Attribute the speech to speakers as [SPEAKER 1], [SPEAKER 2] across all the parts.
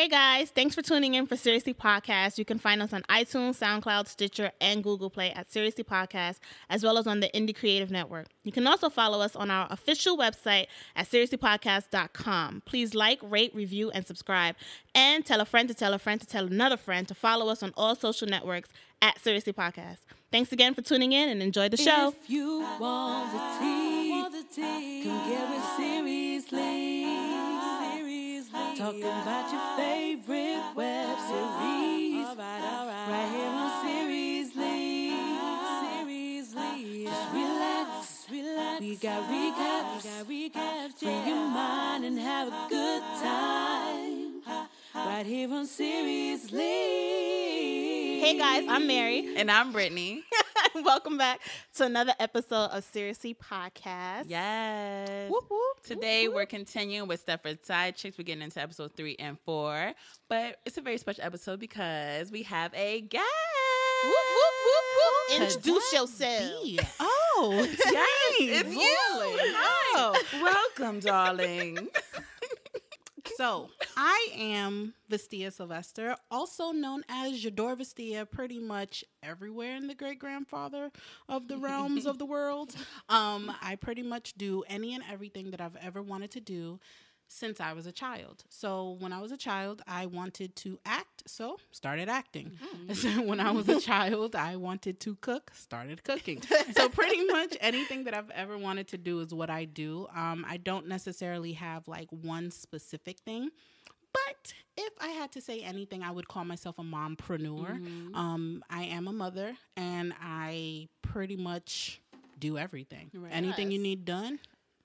[SPEAKER 1] Hey guys, thanks for tuning in for Seriesly Podcast. You can find us on iTunes, SoundCloud, Stitcher, and Google Play at Seriesly Podcast, as well as on the Indie Creative Network. You can also follow us on our official website at serieslypodcast.com. Please like, rate, review, and subscribe. And tell a friend to tell a friend to tell another friend to follow us on all social networks at Seriesly Podcast. Thanks again for tuning in and enjoy the show.
[SPEAKER 2] If you want the tea, get it seriously. Talking about your web series. Right here on Seriously. Seriously. Just relax. We got recaps. We got recaps. Free your mind and have a good time. Right here on Seriously.
[SPEAKER 1] Hey guys, I'm Mary.
[SPEAKER 3] And I'm Brittany.
[SPEAKER 1] Welcome back to another episode of Seriesly Podcast.
[SPEAKER 3] Yes.
[SPEAKER 1] Whoop, whoop,
[SPEAKER 3] Today
[SPEAKER 1] whoop,
[SPEAKER 3] we're continuing with Stepford SideChix. We're getting into episode three and four. But it's a very special episode because we have a guest.
[SPEAKER 1] Whoop, whoop, whoop, whoop. Introduce yourself.
[SPEAKER 4] Oh,
[SPEAKER 3] Yes, it's you. Hi. Welcome, darling.
[SPEAKER 4] So I am Vastia Sylvester, also known as J'adore Vastia, pretty much everywhere in the great grandfather of the realms of the world. Um, I pretty much do any and everything that I've ever wanted to do since I was a child. So when I was a child, I wanted to act, so started acting. So when I was a child, I wanted to cook, started cooking. so pretty much anything that I've ever wanted to do is what I do. Um, I don't necessarily have like one specific thing. But if I had to say anything, I would call myself a mompreneur. Um, I am a mother, and I pretty much do everything.
[SPEAKER 3] Right.
[SPEAKER 4] Anything you need done,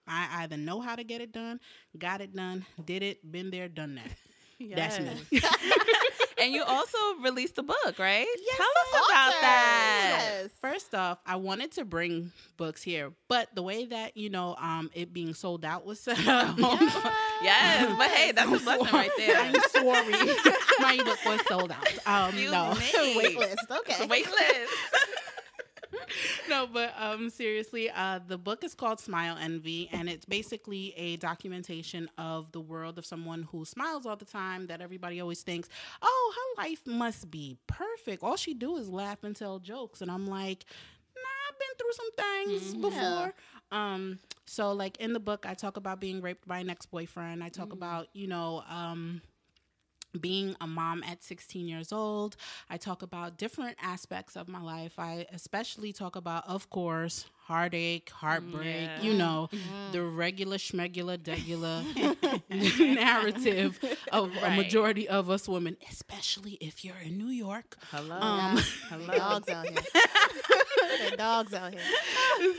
[SPEAKER 4] I either know how to get it done, got it done, did it, been there, done that. That's me.
[SPEAKER 3] and you also released a book, right?
[SPEAKER 4] Yes,
[SPEAKER 3] Tell us about that.
[SPEAKER 1] Yes.
[SPEAKER 4] First off, I wanted to bring books here, but the way that you know, um, it being sold out was set up.
[SPEAKER 3] Yes, but hey, that's a blessing right there.
[SPEAKER 4] I'm sorry, my book was sold out. Um,
[SPEAKER 3] Excuse
[SPEAKER 4] no.
[SPEAKER 1] Wait list. Okay.
[SPEAKER 3] Wait list.
[SPEAKER 4] no, but um, seriously, uh, the book is called Smile Envy, and it's basically a documentation of the world of someone who smiles all the time. That everybody always thinks, "Oh, her life must be perfect. All she do is laugh and tell jokes." And I'm like, "Nah, I've been through some things before." Um, so like in the book, I talk about being raped by an ex boyfriend. I talk about you know. Um, being a mom at 16 years old. I talk about different aspects of my life. I especially talk about, of course, heartache, heartbreak,
[SPEAKER 3] Yeah.
[SPEAKER 4] you know, the regular schmegular degular narrative of a majority of us women, especially if you're in New York.
[SPEAKER 3] Hello.
[SPEAKER 4] Um,
[SPEAKER 3] Hello.
[SPEAKER 1] Dogs out here. the dogs out here.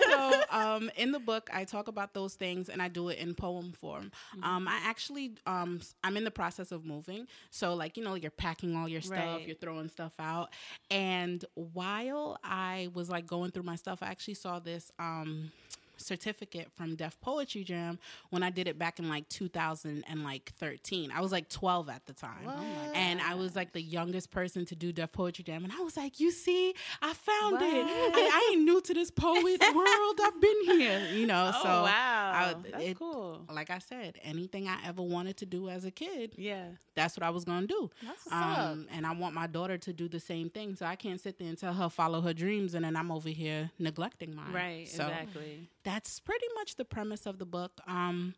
[SPEAKER 4] so um, in the book i talk about those things and i do it in poem form um, i actually um, i'm in the process of moving so like you know you're packing all your stuff
[SPEAKER 3] Right.
[SPEAKER 4] you're throwing stuff out and while i was like going through my stuff i actually saw this um, certificate from Def Poetry Jam when I did it back in like 2013. I was like 12 at the time. And I was like the youngest person to do Def Poetry Jam. And I was like, you see, I found it. I, I ain't new to this poet world. I've been here, you know.
[SPEAKER 3] Oh,
[SPEAKER 4] so
[SPEAKER 3] wow.
[SPEAKER 4] I,
[SPEAKER 3] That's
[SPEAKER 4] it-
[SPEAKER 3] cool.
[SPEAKER 4] Like I said, anything I ever wanted to do as a kid,
[SPEAKER 3] Yeah.
[SPEAKER 4] that's what I was gonna do.
[SPEAKER 1] That's what's up.
[SPEAKER 4] Um, and I want my daughter to do the same thing. So I can't sit there and tell her follow her dreams, and then I'm over here neglecting mine.
[SPEAKER 3] Right.
[SPEAKER 4] So
[SPEAKER 3] Exactly.
[SPEAKER 4] That's pretty much the premise of the book. Um,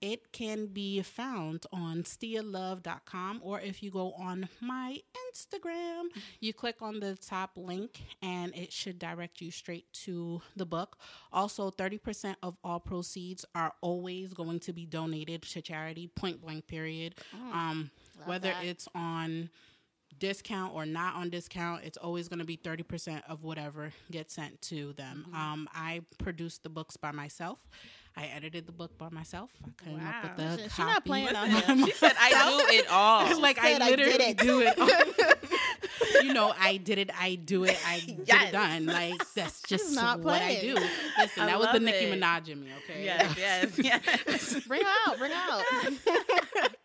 [SPEAKER 4] it can be found on stialove.com or if you go on my Instagram, you click on the top link and it should direct you straight to the book. Also, 30% of all proceeds are always going to be donated to charity, point blank, period. Um, whether
[SPEAKER 1] that.
[SPEAKER 4] it's on discount or not on discount, it's always going to be 30% of whatever gets sent to them. Um, I produced the books by myself. I edited the book by myself. I came up with
[SPEAKER 3] Wow.
[SPEAKER 4] the
[SPEAKER 1] She- she
[SPEAKER 4] copy.
[SPEAKER 1] not playing on
[SPEAKER 3] Listen,
[SPEAKER 1] here.
[SPEAKER 3] she said, I do it all.
[SPEAKER 4] like
[SPEAKER 1] Said
[SPEAKER 4] I
[SPEAKER 1] I did
[SPEAKER 4] literally
[SPEAKER 1] it.
[SPEAKER 4] do it. all. you know, I did it. I do it. I get it done. Like that's just
[SPEAKER 1] not
[SPEAKER 4] what I do. Listen,
[SPEAKER 3] I
[SPEAKER 4] that was the
[SPEAKER 3] love
[SPEAKER 4] Nicki. Minaj in me. Okay.
[SPEAKER 3] yes, yes, yes.
[SPEAKER 1] Bring her out. Bring her out.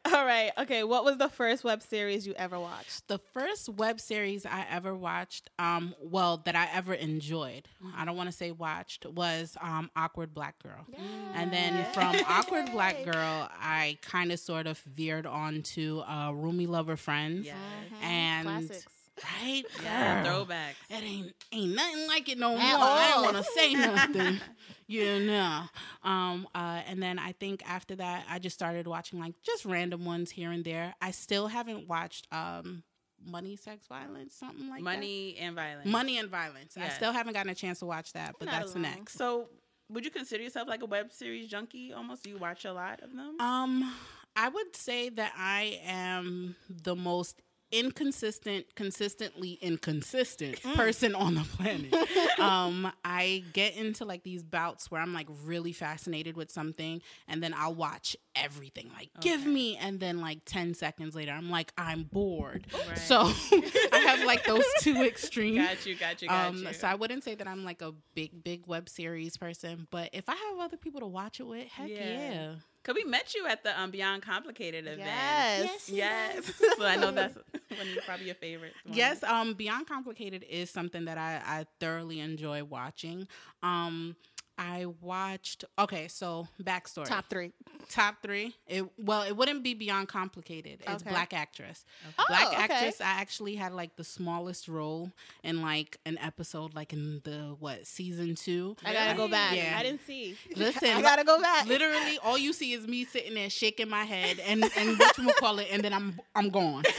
[SPEAKER 1] All right. Okay. What was the first web series you ever watched?
[SPEAKER 4] The first web series I ever watched, um, well, that I ever enjoyed, I don't want to say watched, was um, Awkward Black Girl. And then from Awkward Black Girl, I kind of sort of veered on to uh, RoomieLoverFriends.
[SPEAKER 3] Yes.
[SPEAKER 4] And
[SPEAKER 1] Classics.
[SPEAKER 4] Right,
[SPEAKER 3] Yeah,
[SPEAKER 4] Girl,
[SPEAKER 3] throwbacks.
[SPEAKER 4] It ain't ain't nothing like it no more.
[SPEAKER 1] At
[SPEAKER 4] I don't want to say nothing. you know. Um. Uh. And then I think after that, I just started watching like just random ones here and there. I still haven't watched um, Money, Sex, Violence, something like that.
[SPEAKER 3] Money and violence.
[SPEAKER 4] Money and Violence. I still haven't gotten a chance to watch that, but
[SPEAKER 1] Not
[SPEAKER 4] that's
[SPEAKER 1] alone.
[SPEAKER 4] next.
[SPEAKER 3] So, would you consider yourself like a web series junkie? Almost, do you watch a lot of them?
[SPEAKER 4] Um, I would say that I am the most inconsistent, consistently inconsistent person on the planet. um, I get into like these bouts where I'm like really fascinated with something, and then I'll watch everything. Like, give me, and then like ten seconds later, I'm like, I'm bored.
[SPEAKER 3] Right.
[SPEAKER 4] So I have like those two extremes.
[SPEAKER 3] got you, got you, got
[SPEAKER 4] Um,
[SPEAKER 3] you.
[SPEAKER 4] so I wouldn't say that I'm like a big, big web series person, but if I have other people to watch it with, heck
[SPEAKER 3] Yeah.
[SPEAKER 4] yeah.
[SPEAKER 3] Cause we met you at the um, Beyond Complicated event.
[SPEAKER 1] Yes.
[SPEAKER 3] Yes. so I know that's one of probably your favorite. one.
[SPEAKER 4] Yes, um, Beyond Complicated is something that I, I thoroughly enjoy watching. Um, I watched. Okay, so backstory.
[SPEAKER 1] Top three.
[SPEAKER 4] top three. It well, it wouldn't be Beyond Complicated. It's
[SPEAKER 1] Okay.
[SPEAKER 4] Black Actress.
[SPEAKER 1] Oh,
[SPEAKER 4] Black
[SPEAKER 1] okay.
[SPEAKER 4] Actress. I actually had like the smallest role in like an episode, like in the what season two.
[SPEAKER 1] I gotta go back.
[SPEAKER 4] Yeah.
[SPEAKER 1] I didn't see.
[SPEAKER 4] Listen,
[SPEAKER 1] I gotta go back.
[SPEAKER 4] Literally, all you see is me sitting there shaking my head and and what you call it, and then I'm I'm gone.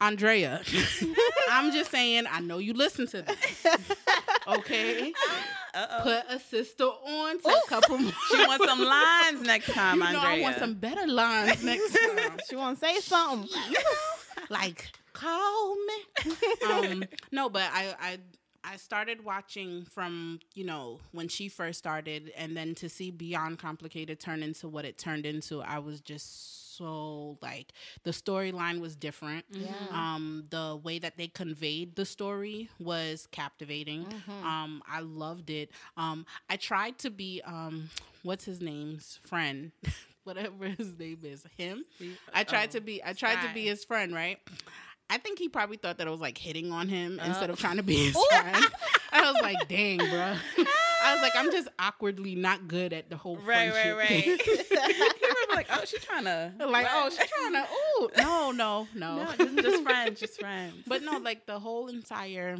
[SPEAKER 4] Andrea, I'm just saying. I know you listen to this. Okay,
[SPEAKER 3] Uh-oh.
[SPEAKER 4] put a sister on to a couple more.
[SPEAKER 3] she wants some lines next time,
[SPEAKER 4] You know, I want some better lines next time.
[SPEAKER 1] She want to say something.
[SPEAKER 4] like call me. um, no, but I, I I started watching from you know when she first started, and then to see Beyond Complicated turn into what it turned into, I was just so like the storyline was different.
[SPEAKER 1] Yeah.
[SPEAKER 4] Um, the way that they conveyed the story was captivating. Um, I loved it. Um, I tried to be um, what's his name's friend, whatever his name is, him. I tried to be I tried to be his friend, right? I think he probably thought that I was like hitting on him instead
[SPEAKER 3] Oh.
[SPEAKER 4] of trying to be his friend. I was like, dang, bro. I was like, I'm just awkwardly not good at the whole
[SPEAKER 3] Right, right,
[SPEAKER 4] friendship
[SPEAKER 3] right. you were like, oh, she's trying to
[SPEAKER 4] like, oh, she's trying to. Oh, no, no, no.
[SPEAKER 3] no, just, just friends, just friends.
[SPEAKER 4] But no, like the whole entire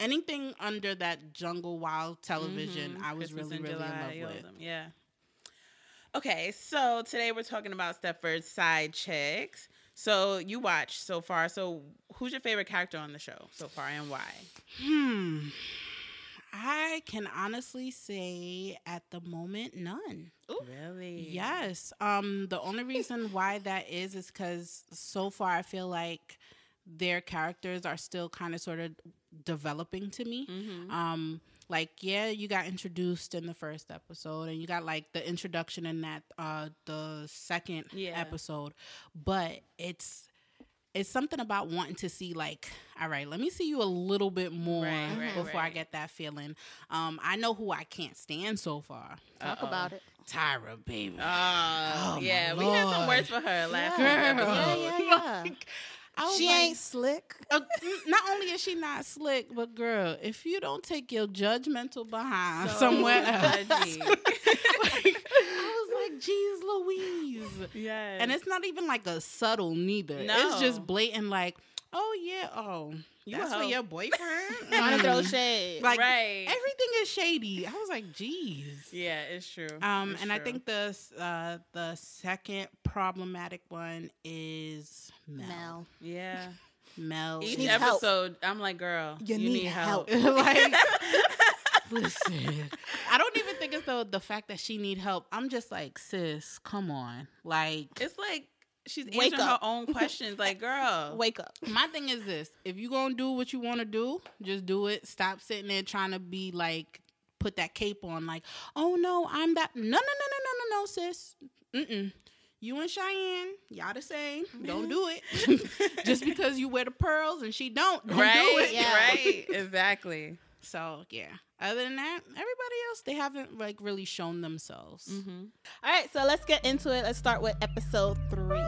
[SPEAKER 4] anything under that jungle wild television,
[SPEAKER 3] Mhm.
[SPEAKER 4] I was
[SPEAKER 3] Christmas
[SPEAKER 4] really, really
[SPEAKER 3] July,
[SPEAKER 4] in love with.
[SPEAKER 3] them, Yeah. Okay, so today we're talking about Stepford's side chicks. So you watched so far. So who's your favorite character on the show so far, and why?
[SPEAKER 4] Hmm. I can honestly say at the moment none.
[SPEAKER 3] Really?
[SPEAKER 4] Yes. Um the only reason why that is is cuz so far I feel like their characters are still kind of sort of developing to me.
[SPEAKER 3] Mm-hmm.
[SPEAKER 4] Um like yeah, you got introduced in the first episode and you got like the introduction in that uh the second
[SPEAKER 3] Yeah.
[SPEAKER 4] episode, but it's it's something about wanting to see like all right let me see you a little bit more
[SPEAKER 3] Right, right,
[SPEAKER 4] before i get that feeling um i know who i can't stand so far
[SPEAKER 1] Talk
[SPEAKER 3] Uh-oh.
[SPEAKER 1] about it.
[SPEAKER 4] tyra baby
[SPEAKER 3] Oh,
[SPEAKER 4] Oh,
[SPEAKER 3] yeah. We had some words for her last
[SPEAKER 1] Yeah.
[SPEAKER 4] Girl.
[SPEAKER 3] episode.
[SPEAKER 1] Yeah, yeah, yeah.
[SPEAKER 4] Like,
[SPEAKER 1] She
[SPEAKER 4] like,
[SPEAKER 1] ain't slick.
[SPEAKER 4] uh, mm, not only is she not slick, but girl, if you don't take your judgmental behind
[SPEAKER 3] So
[SPEAKER 4] somewhere else, like, I was like, "Geez, Louise,"
[SPEAKER 3] yes.
[SPEAKER 4] and it's not even like a subtle neither. It's just blatant, like, "Oh yeah, oh,
[SPEAKER 3] You
[SPEAKER 4] that's
[SPEAKER 3] a
[SPEAKER 4] for your boyfriend."
[SPEAKER 1] Trying to throw
[SPEAKER 4] Mm.
[SPEAKER 1] shade.
[SPEAKER 4] Like
[SPEAKER 3] right.
[SPEAKER 4] everything is shady. I was like, "Geez."
[SPEAKER 3] yeah, it's true.
[SPEAKER 4] Um,
[SPEAKER 3] It's
[SPEAKER 4] and I think the uh, the second problematic one is Mel.
[SPEAKER 1] Mel.
[SPEAKER 3] yeah.
[SPEAKER 4] Mel.
[SPEAKER 3] Each
[SPEAKER 1] needs
[SPEAKER 4] is-
[SPEAKER 1] help.
[SPEAKER 3] episode, I'm like, girl, you,
[SPEAKER 1] You
[SPEAKER 3] need,
[SPEAKER 1] need
[SPEAKER 3] help.
[SPEAKER 4] like listen i don't even think it's the the fact that she need help i'm just like sis come on like
[SPEAKER 3] It's like she's
[SPEAKER 1] Wake
[SPEAKER 3] answering her own questions. Like, girl,
[SPEAKER 1] Wake up.
[SPEAKER 4] my thing is this if you gonna do what you want to do just do it stop sitting there trying to be like put that cape on like oh no i'm that no no no no no no no sis Mm-mm. you and cheyenne y'all the same don't do it just because you wear the pearls and she don't don't
[SPEAKER 3] right?
[SPEAKER 4] do it
[SPEAKER 1] Yeah.
[SPEAKER 3] Right? Exactly.
[SPEAKER 4] So yeah. Other than that, everybody else they haven't like really shown themselves.
[SPEAKER 3] Mm-hmm.
[SPEAKER 1] All right, so let's get into it. Let's start with episode three.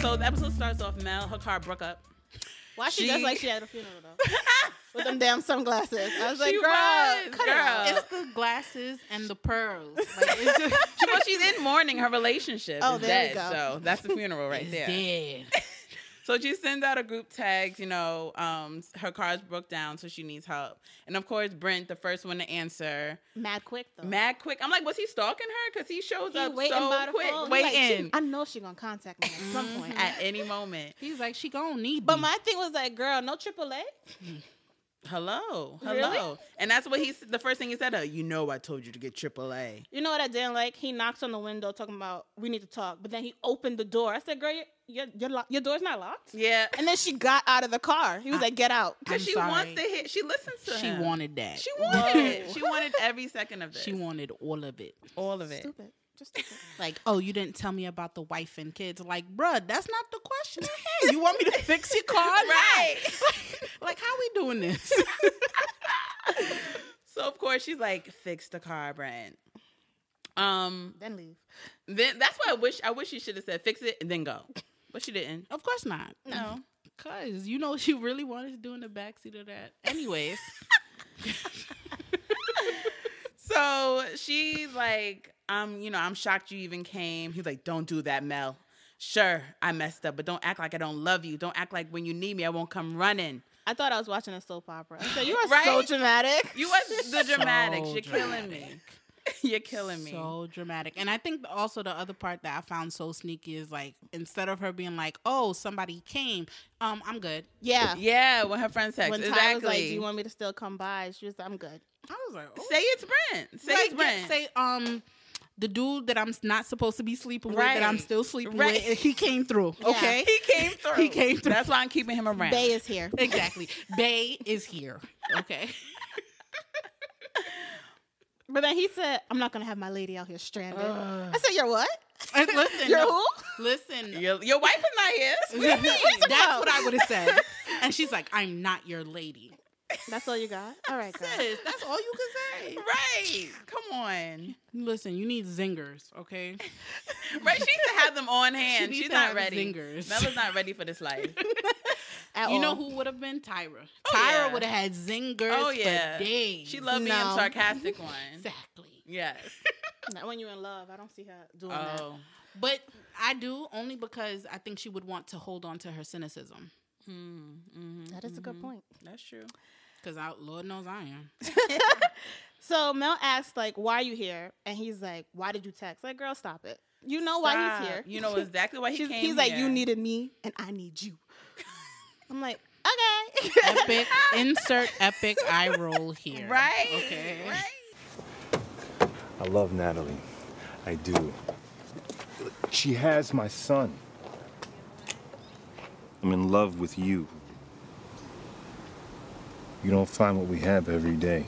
[SPEAKER 3] So the episode starts off. Mel, her car broke up.
[SPEAKER 1] Why she,
[SPEAKER 3] She-
[SPEAKER 1] does like she had a funeral though? With them damn sunglasses. I was like, girl,
[SPEAKER 3] was,
[SPEAKER 1] cut it
[SPEAKER 3] girl.
[SPEAKER 4] It's the glasses and the pearls. Like, it's just,
[SPEAKER 3] well, she's in mourning. Her relationship
[SPEAKER 1] Oh,
[SPEAKER 3] is
[SPEAKER 1] there we
[SPEAKER 3] dead.
[SPEAKER 1] go.
[SPEAKER 3] So that's the funeral right
[SPEAKER 4] it's
[SPEAKER 3] there.
[SPEAKER 4] dead.
[SPEAKER 3] So she sends out a group text, you know, um, her car's broke down, so she needs help. And of course, Brent, the first one to answer,
[SPEAKER 1] Mad quick though.
[SPEAKER 3] mad quick. I'm like, was he stalking her? Because he shows
[SPEAKER 1] He
[SPEAKER 3] up
[SPEAKER 1] waiting
[SPEAKER 3] so
[SPEAKER 1] by the
[SPEAKER 3] quick,
[SPEAKER 1] phone. He like,
[SPEAKER 3] waiting
[SPEAKER 1] I know she gonna contact me at some point.
[SPEAKER 3] at any moment.
[SPEAKER 4] He's like, she gonna need
[SPEAKER 1] But
[SPEAKER 4] me.
[SPEAKER 1] my thing was like, girl, no AAA.
[SPEAKER 3] Hello, hello,
[SPEAKER 1] Really?
[SPEAKER 3] and that's what he's the first thing he said. Uh, you know, I told you to get AAA.
[SPEAKER 1] You know what I didn't like? He knocks on the window talking about we need to talk, but then he opened the door. I said, girl, your your your, lo- your door's not locked.
[SPEAKER 3] Yeah,
[SPEAKER 1] And then she got out of the car. He was like, get out.
[SPEAKER 3] because she
[SPEAKER 4] sorry.
[SPEAKER 3] wants to hit. She listens to
[SPEAKER 4] she
[SPEAKER 3] him.
[SPEAKER 4] wanted that.
[SPEAKER 3] She wanted it. She wanted every second of this.
[SPEAKER 4] She wanted all of it.
[SPEAKER 3] all of it.
[SPEAKER 1] Stupid. Just.
[SPEAKER 4] Like, oh, you didn't tell me about the wife and kids. Like, bruh, that's not the question at. You want me to fix your car?
[SPEAKER 3] Right.
[SPEAKER 4] like, how we doing this?
[SPEAKER 3] So of course she's like, fix the car, Brent. Um,
[SPEAKER 1] then leave.
[SPEAKER 3] then that's why I wish I wish she should have said fix it and then go, but she didn't.
[SPEAKER 4] of course not.
[SPEAKER 3] No.
[SPEAKER 4] Cause you know what she really wanted to do in the backseat of that. Anyways,
[SPEAKER 3] So she's like, um, you know, I'm shocked you even came. He's like, don't do that, Mel. Sure, I messed up, but don't act like I don't love you. Don't act like when you need me, I won't come running.
[SPEAKER 1] I thought I was watching a soap opera. So said, you are so dramatic.
[SPEAKER 3] You are the dramatics.
[SPEAKER 4] So
[SPEAKER 3] You're killing me. You're killing me.
[SPEAKER 4] so dramatic. And I think also the other part that I found so sneaky is like instead of her being like, "Oh, somebody came," um, I'm good.
[SPEAKER 1] yeah.
[SPEAKER 3] yeah, when her friend texts,
[SPEAKER 1] When Ty
[SPEAKER 3] exactly.
[SPEAKER 1] was like, do you want me to still come by? She was like, I'm good.
[SPEAKER 4] I was like, oh.
[SPEAKER 3] Say it's Brent. Say
[SPEAKER 4] Like,
[SPEAKER 3] it's Brent.
[SPEAKER 4] Say, um, the dude that I'm not supposed to be sleeping with, that I'm still sleeping
[SPEAKER 3] Right.
[SPEAKER 4] with, he came through.
[SPEAKER 1] Yeah.
[SPEAKER 4] Okay,
[SPEAKER 3] he came through.
[SPEAKER 4] He came through.
[SPEAKER 3] That's why I'm keeping him around.
[SPEAKER 1] Bay is here.
[SPEAKER 4] exactly. Bay is here. Okay.
[SPEAKER 1] But then he said, I'm not going to have my lady out here stranded. I said, you're what?
[SPEAKER 4] And listen,
[SPEAKER 1] You're
[SPEAKER 4] no,
[SPEAKER 1] who?
[SPEAKER 4] listen.
[SPEAKER 3] Your, your wife is not here. What do you mean?
[SPEAKER 4] That's what I would have said. And she's like, "I'm not your lady."
[SPEAKER 1] That's all you got? All right, girl.
[SPEAKER 4] Sis, that's all you can say.
[SPEAKER 3] Right. Come on.
[SPEAKER 4] Listen, you need zingers, okay?
[SPEAKER 3] Right. She needs to have them on hand.
[SPEAKER 4] needs
[SPEAKER 3] She's not ready.
[SPEAKER 4] zingers.
[SPEAKER 3] Bella's not ready for this life.
[SPEAKER 1] At
[SPEAKER 4] You know who would have been Tyra?
[SPEAKER 3] Oh,
[SPEAKER 4] Tyra
[SPEAKER 3] yeah.
[SPEAKER 4] would have had zingers
[SPEAKER 3] Oh, yeah.
[SPEAKER 4] for days.
[SPEAKER 3] She loved being
[SPEAKER 1] No.
[SPEAKER 3] sarcastic one.
[SPEAKER 4] exactly.
[SPEAKER 3] Yes.
[SPEAKER 1] Not when you're in love. I don't see her doing that.
[SPEAKER 3] Oh.
[SPEAKER 4] But I do only because I think she would want to hold on to her cynicism.
[SPEAKER 3] Mm, mhm,
[SPEAKER 1] That is a good
[SPEAKER 3] mhm.
[SPEAKER 1] point.
[SPEAKER 3] That's true.
[SPEAKER 4] Because Lord knows I am.
[SPEAKER 1] So Mel asked, like, why are you here? And he's like, why did you text? Like, girl, stop it. You know why he's here.
[SPEAKER 3] You know exactly why he
[SPEAKER 1] She's-
[SPEAKER 3] came
[SPEAKER 1] he's like, you needed me and I need you. I'm like, okay.
[SPEAKER 4] Epic, insert epic eye roll here.
[SPEAKER 3] Right.
[SPEAKER 4] Okay.
[SPEAKER 3] Right.
[SPEAKER 5] I love Natalie. I do. She has my son. I'm in love with you. You don't find what we have every day.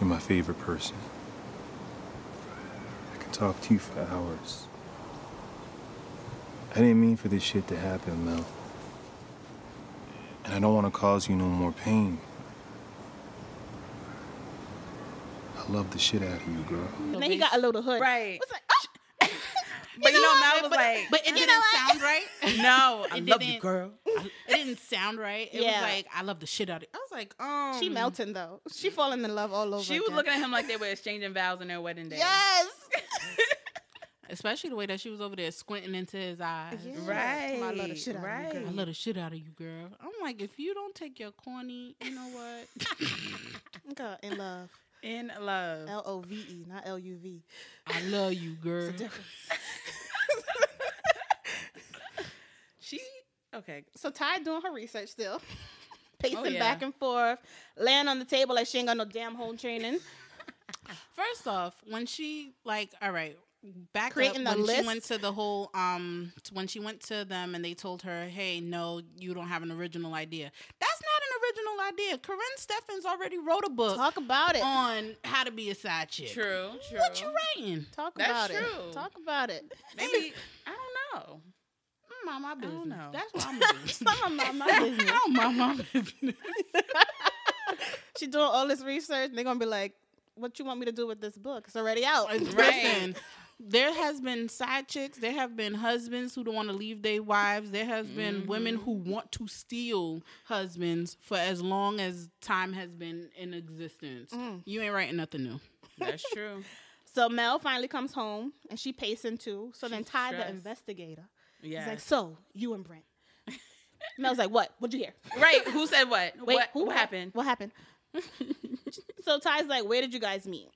[SPEAKER 5] You're my favorite person. I can talk to you for hours. I didn't mean for this shit to happen, Mel. And I don't want to cause you no more pain. I love the shit out of you, girl.
[SPEAKER 1] and then he got a little hood.
[SPEAKER 3] Right.
[SPEAKER 1] It's like, oh.
[SPEAKER 3] But you know, Mel
[SPEAKER 4] but,
[SPEAKER 3] was like,
[SPEAKER 4] but it didn't
[SPEAKER 1] know
[SPEAKER 4] sound right.
[SPEAKER 3] no, I
[SPEAKER 4] It
[SPEAKER 3] love you,
[SPEAKER 4] didn't-
[SPEAKER 3] girl.
[SPEAKER 4] it didn't sound right. It
[SPEAKER 1] Yeah.
[SPEAKER 4] was like I love the shit out of it. I was like, um,
[SPEAKER 1] she melting though. She falling in love all over.
[SPEAKER 3] She was
[SPEAKER 1] again.
[SPEAKER 3] looking at him like they were exchanging vows on their wedding day.
[SPEAKER 1] Yes.
[SPEAKER 4] especially the way that she was over there squinting into his eyes.
[SPEAKER 1] Yeah.
[SPEAKER 3] Right.
[SPEAKER 1] I love the shit out of you,
[SPEAKER 3] right.
[SPEAKER 1] girl.
[SPEAKER 4] I love the shit out of you, girl. I'm like, if you don't take your corny, you know what?
[SPEAKER 1] Girl, in love.
[SPEAKER 3] In love.
[SPEAKER 1] L O V E, not L U V.
[SPEAKER 4] I love you, girl.
[SPEAKER 3] She okay.
[SPEAKER 1] So Ty doing her research still. Pacing
[SPEAKER 3] Oh, yeah.
[SPEAKER 1] back and forth, laying on the table like she ain't got no damn home training.
[SPEAKER 4] First off, when she like, all right, back
[SPEAKER 1] Creating
[SPEAKER 4] up
[SPEAKER 1] the
[SPEAKER 4] when
[SPEAKER 1] list?
[SPEAKER 4] she went to the whole um when she went to them and they told her, hey, no, you don't have an original idea. That's not an original original idea. Corinne Steffens already wrote a book
[SPEAKER 1] Talk about it.
[SPEAKER 4] on how to be a side chick.
[SPEAKER 3] True, true.
[SPEAKER 4] What you writing?
[SPEAKER 1] Talk
[SPEAKER 3] That's
[SPEAKER 1] about
[SPEAKER 3] true.
[SPEAKER 1] it. Talk about it.
[SPEAKER 3] Maybe I don't know.
[SPEAKER 4] I'm mind my business.
[SPEAKER 3] know.
[SPEAKER 4] That's what I'm doing.
[SPEAKER 1] I'm about my business.
[SPEAKER 4] I don't mind my business.
[SPEAKER 1] She doing all this research. They're gonna be like, "What you want me to do with this book? It's already out."
[SPEAKER 4] It's Listen, there has been side chicks. There have been husbands who don't want to leave their wives. There has been women mm-hmm. who want to steal husbands for as long as time has been in existence. Mm. You ain't writing nothing new.
[SPEAKER 3] That's true.
[SPEAKER 1] So Mel finally comes home and she pacing too. So then
[SPEAKER 3] She's
[SPEAKER 1] Ty, the investigator,
[SPEAKER 3] Yeah.
[SPEAKER 1] he's like, "So you and Brent." Mel's like, "What? What'd you hear?"
[SPEAKER 3] right. Who said what?
[SPEAKER 1] Wait,
[SPEAKER 3] what,
[SPEAKER 1] who
[SPEAKER 3] what happened?
[SPEAKER 1] What happened? so Ty's like, "Where did you guys meet?"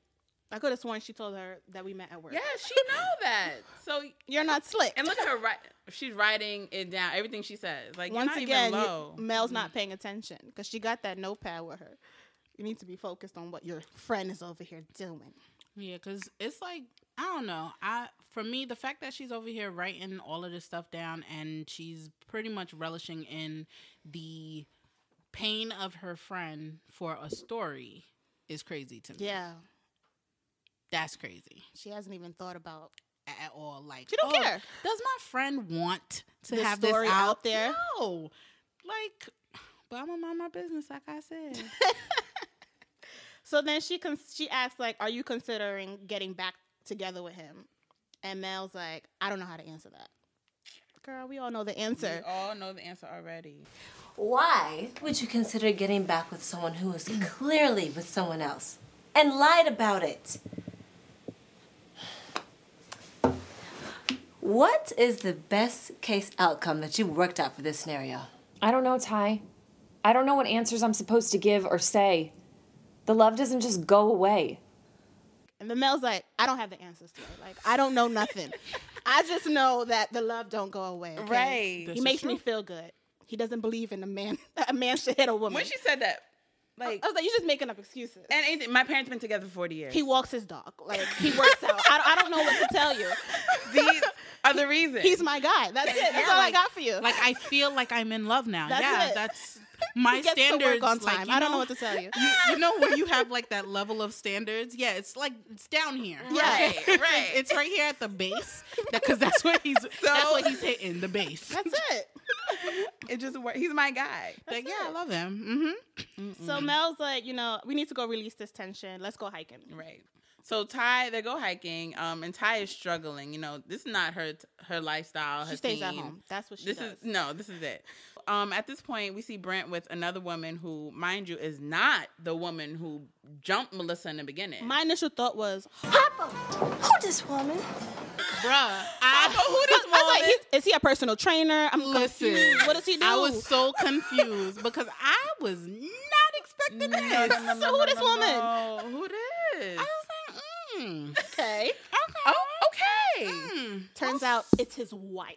[SPEAKER 1] I could have sworn she told her that we met at work.
[SPEAKER 3] Yeah, she know that. So
[SPEAKER 1] You're not slick.
[SPEAKER 3] and look at her right. She's writing it down. Everything she says. Like
[SPEAKER 1] Once
[SPEAKER 3] not
[SPEAKER 1] again,
[SPEAKER 3] even
[SPEAKER 1] you- Mel's not mm-hmm. paying attention because she got that notepad with her. You need to be focused on what your friend is over here doing.
[SPEAKER 4] Yeah, because it's like I don't know. I for me, the fact that she's over here writing all of this stuff down and she's pretty much relishing in the pain of her friend for a story is crazy to me.
[SPEAKER 1] Yeah,
[SPEAKER 4] That's crazy
[SPEAKER 1] she hasn't even thought about
[SPEAKER 4] at all. Like
[SPEAKER 1] She don't
[SPEAKER 4] oh,
[SPEAKER 1] care.
[SPEAKER 4] Does my friend want to
[SPEAKER 1] The
[SPEAKER 4] have
[SPEAKER 1] story
[SPEAKER 4] this out,
[SPEAKER 1] out there?
[SPEAKER 4] No, like. But I'm gonna mind my business, like I said.
[SPEAKER 1] So then she con- she asks like, "Are you considering getting back together with him?" And Mel's like, "I don't know how to answer that." Girl, we all know the answer.
[SPEAKER 3] We
[SPEAKER 1] answer.
[SPEAKER 3] all know the answer already.
[SPEAKER 6] Why would you consider getting back with someone who is clearly with someone else and lied about it? What is the best case outcome that you worked out for this scenario?
[SPEAKER 7] I don't know, Ty. I don't know what answers I'm supposed to give or say. The love doesn't just go away.
[SPEAKER 1] And the Mel's like, "I don't have the answers to it. Like, I don't know nothing. I just know that the love don't go away." okay?
[SPEAKER 3] Right.
[SPEAKER 1] He makes
[SPEAKER 4] is
[SPEAKER 1] me feel good. He doesn't believe in a man. A man should hit a woman.
[SPEAKER 3] When she said that, like,
[SPEAKER 1] I was like, "You're just making up excuses."
[SPEAKER 3] and anything, my parents been together for 40 years.
[SPEAKER 1] he walks his dog. Like he works out. I, I don't know what to tell you.
[SPEAKER 3] These are the reasons.
[SPEAKER 1] He's my guy. That's it. That's
[SPEAKER 4] Yeah,
[SPEAKER 1] all I got for you.
[SPEAKER 4] like I feel like I'm in love now.
[SPEAKER 1] That's
[SPEAKER 4] yeah,
[SPEAKER 1] it.
[SPEAKER 4] that's my standards.
[SPEAKER 1] on
[SPEAKER 4] like,
[SPEAKER 1] time.
[SPEAKER 4] you
[SPEAKER 1] I don't know
[SPEAKER 4] know-
[SPEAKER 1] what to tell you.
[SPEAKER 4] you, you know when you have like that level of standards yeah it's like it's down here
[SPEAKER 1] Yeah.
[SPEAKER 3] Right, right.
[SPEAKER 4] it's right here at the base because that's what he's that's what he's hitting the base
[SPEAKER 1] That's it.
[SPEAKER 3] it just works. He's my guy.
[SPEAKER 4] like yeah i love him mm-hmm
[SPEAKER 1] So Mel's like, you know, we need to go release this tension. Let's go hiking.
[SPEAKER 3] Right. So Ty, they go hiking, um, and Ty is struggling. You know, this is not her her lifestyle.
[SPEAKER 1] She
[SPEAKER 3] her
[SPEAKER 1] stays at home. That's what she
[SPEAKER 3] This
[SPEAKER 1] does.
[SPEAKER 3] is no, this is it. Um, at this point, we see Brent with another woman who, mind you, is not the woman who jumped Melissa in the beginning.
[SPEAKER 1] My initial thought was,
[SPEAKER 6] Who this woman?
[SPEAKER 4] bruh
[SPEAKER 3] I
[SPEAKER 4] i
[SPEAKER 3] know who this
[SPEAKER 1] I was like,
[SPEAKER 3] woman.
[SPEAKER 1] is he a personal trainer? I'm
[SPEAKER 4] listen
[SPEAKER 1] confused. What does he do?
[SPEAKER 4] i was so confused because i was not expecting this
[SPEAKER 3] No, no, no,
[SPEAKER 1] So
[SPEAKER 3] no,
[SPEAKER 1] who
[SPEAKER 3] no,
[SPEAKER 1] this
[SPEAKER 3] no,
[SPEAKER 1] woman?
[SPEAKER 3] no. Who this?
[SPEAKER 4] i was like mm,
[SPEAKER 1] okay.
[SPEAKER 3] Oh, okay.
[SPEAKER 4] mm.
[SPEAKER 1] Turns out it's his wife.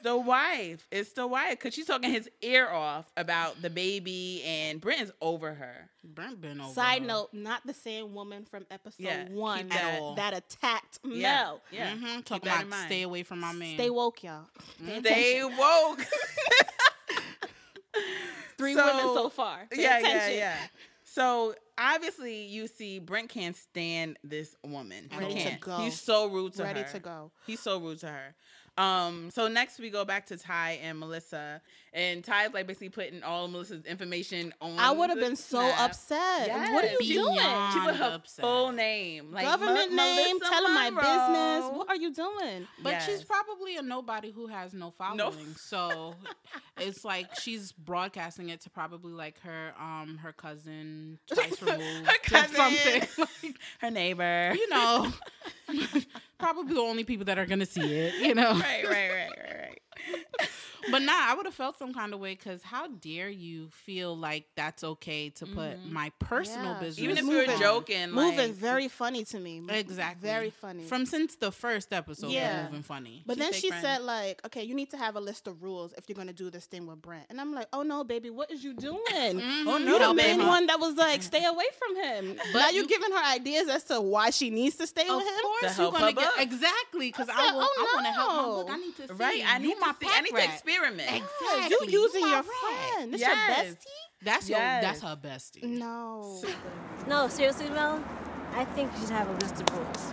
[SPEAKER 3] The wife. It's the wife because she's talking his ear off about the baby, and Brent's over her.
[SPEAKER 4] Brent been over
[SPEAKER 1] Side
[SPEAKER 4] her.
[SPEAKER 1] note, not the same woman from episode
[SPEAKER 3] Yeah,
[SPEAKER 1] one
[SPEAKER 3] that-
[SPEAKER 1] that, that attacked
[SPEAKER 3] Yeah.
[SPEAKER 1] Mel.
[SPEAKER 3] Yeah.
[SPEAKER 4] Mhm,
[SPEAKER 3] Keep
[SPEAKER 4] talking
[SPEAKER 3] that in
[SPEAKER 4] about
[SPEAKER 3] mind.
[SPEAKER 4] stay away from my man
[SPEAKER 1] Stay woke, y'all. Pay
[SPEAKER 3] They
[SPEAKER 1] attention.
[SPEAKER 3] woke.
[SPEAKER 1] Three
[SPEAKER 3] So-
[SPEAKER 1] women so far. Pay
[SPEAKER 3] yeah,
[SPEAKER 1] attention.
[SPEAKER 3] yeah, yeah. So obviously, you see, Brent can't stand this woman.
[SPEAKER 1] Ready to
[SPEAKER 3] can't.
[SPEAKER 1] go.
[SPEAKER 3] He's so rude to
[SPEAKER 1] Ready
[SPEAKER 3] her.
[SPEAKER 1] to go.
[SPEAKER 3] He's so rude to her. Um. So next we go back to Ty and Melissa, and Ty's like basically putting all of Melissa's information on.
[SPEAKER 1] I would have
[SPEAKER 3] the
[SPEAKER 1] been so
[SPEAKER 3] snap.
[SPEAKER 1] upset. What are you
[SPEAKER 3] She-
[SPEAKER 1] doing?
[SPEAKER 3] She put her
[SPEAKER 4] upset.
[SPEAKER 3] full name, like
[SPEAKER 1] Government
[SPEAKER 3] Me-
[SPEAKER 1] name,
[SPEAKER 3] Melissa
[SPEAKER 1] telling my business. What are you doing?
[SPEAKER 4] But she's probably a nobody who has no following. So it's like she's broadcasting it to probably like her um her cousin twice removed
[SPEAKER 3] Her cousin.
[SPEAKER 4] something. Like,
[SPEAKER 3] her neighbor.
[SPEAKER 4] you know, probably the only people that are gonna see it. You know,
[SPEAKER 3] right, right, right, right, right.
[SPEAKER 4] but nah, I would have felt some kind of way because how dare you feel like that's okay to put mm-hmm. my personal
[SPEAKER 1] Yeah.
[SPEAKER 4] business,
[SPEAKER 3] Even if
[SPEAKER 1] Moving.
[SPEAKER 3] you were joking,
[SPEAKER 1] Moving
[SPEAKER 3] like,
[SPEAKER 1] very funny to me.
[SPEAKER 4] exactly
[SPEAKER 1] Very funny.
[SPEAKER 4] from since the first episode.
[SPEAKER 1] Yeah.
[SPEAKER 4] Yeah, moving funny.
[SPEAKER 1] But
[SPEAKER 3] She's
[SPEAKER 1] then she
[SPEAKER 3] friend.
[SPEAKER 1] said, like, okay, you need to have a list of rules if you're gonna do this thing with Brent. And I'm like, oh no, baby, what is you doing? Mm-hmm.
[SPEAKER 3] Oh
[SPEAKER 1] You're the main one that was like, mm-hmm. stay away from him. But now you're
[SPEAKER 4] you-
[SPEAKER 1] giving her ideas as to why she needs to stay
[SPEAKER 4] Of
[SPEAKER 1] with him.
[SPEAKER 4] Of course,
[SPEAKER 3] To
[SPEAKER 4] you're
[SPEAKER 3] help
[SPEAKER 4] gonna
[SPEAKER 3] her
[SPEAKER 4] get
[SPEAKER 3] book.
[SPEAKER 4] exactly because
[SPEAKER 1] I
[SPEAKER 4] I,
[SPEAKER 1] said,
[SPEAKER 4] want,
[SPEAKER 1] oh,
[SPEAKER 4] I want to help my book. I need to see.
[SPEAKER 3] Right, I
[SPEAKER 4] you
[SPEAKER 3] need
[SPEAKER 4] my
[SPEAKER 3] to see. I need to experience pyramid.
[SPEAKER 4] Exactly.
[SPEAKER 1] You using
[SPEAKER 4] my
[SPEAKER 1] your
[SPEAKER 4] rat.
[SPEAKER 1] friend. This
[SPEAKER 3] Yes.
[SPEAKER 1] your bestie?
[SPEAKER 4] That's your. That's her bestie.
[SPEAKER 1] No.
[SPEAKER 6] No, seriously, Mel, I think you should have a list of rules.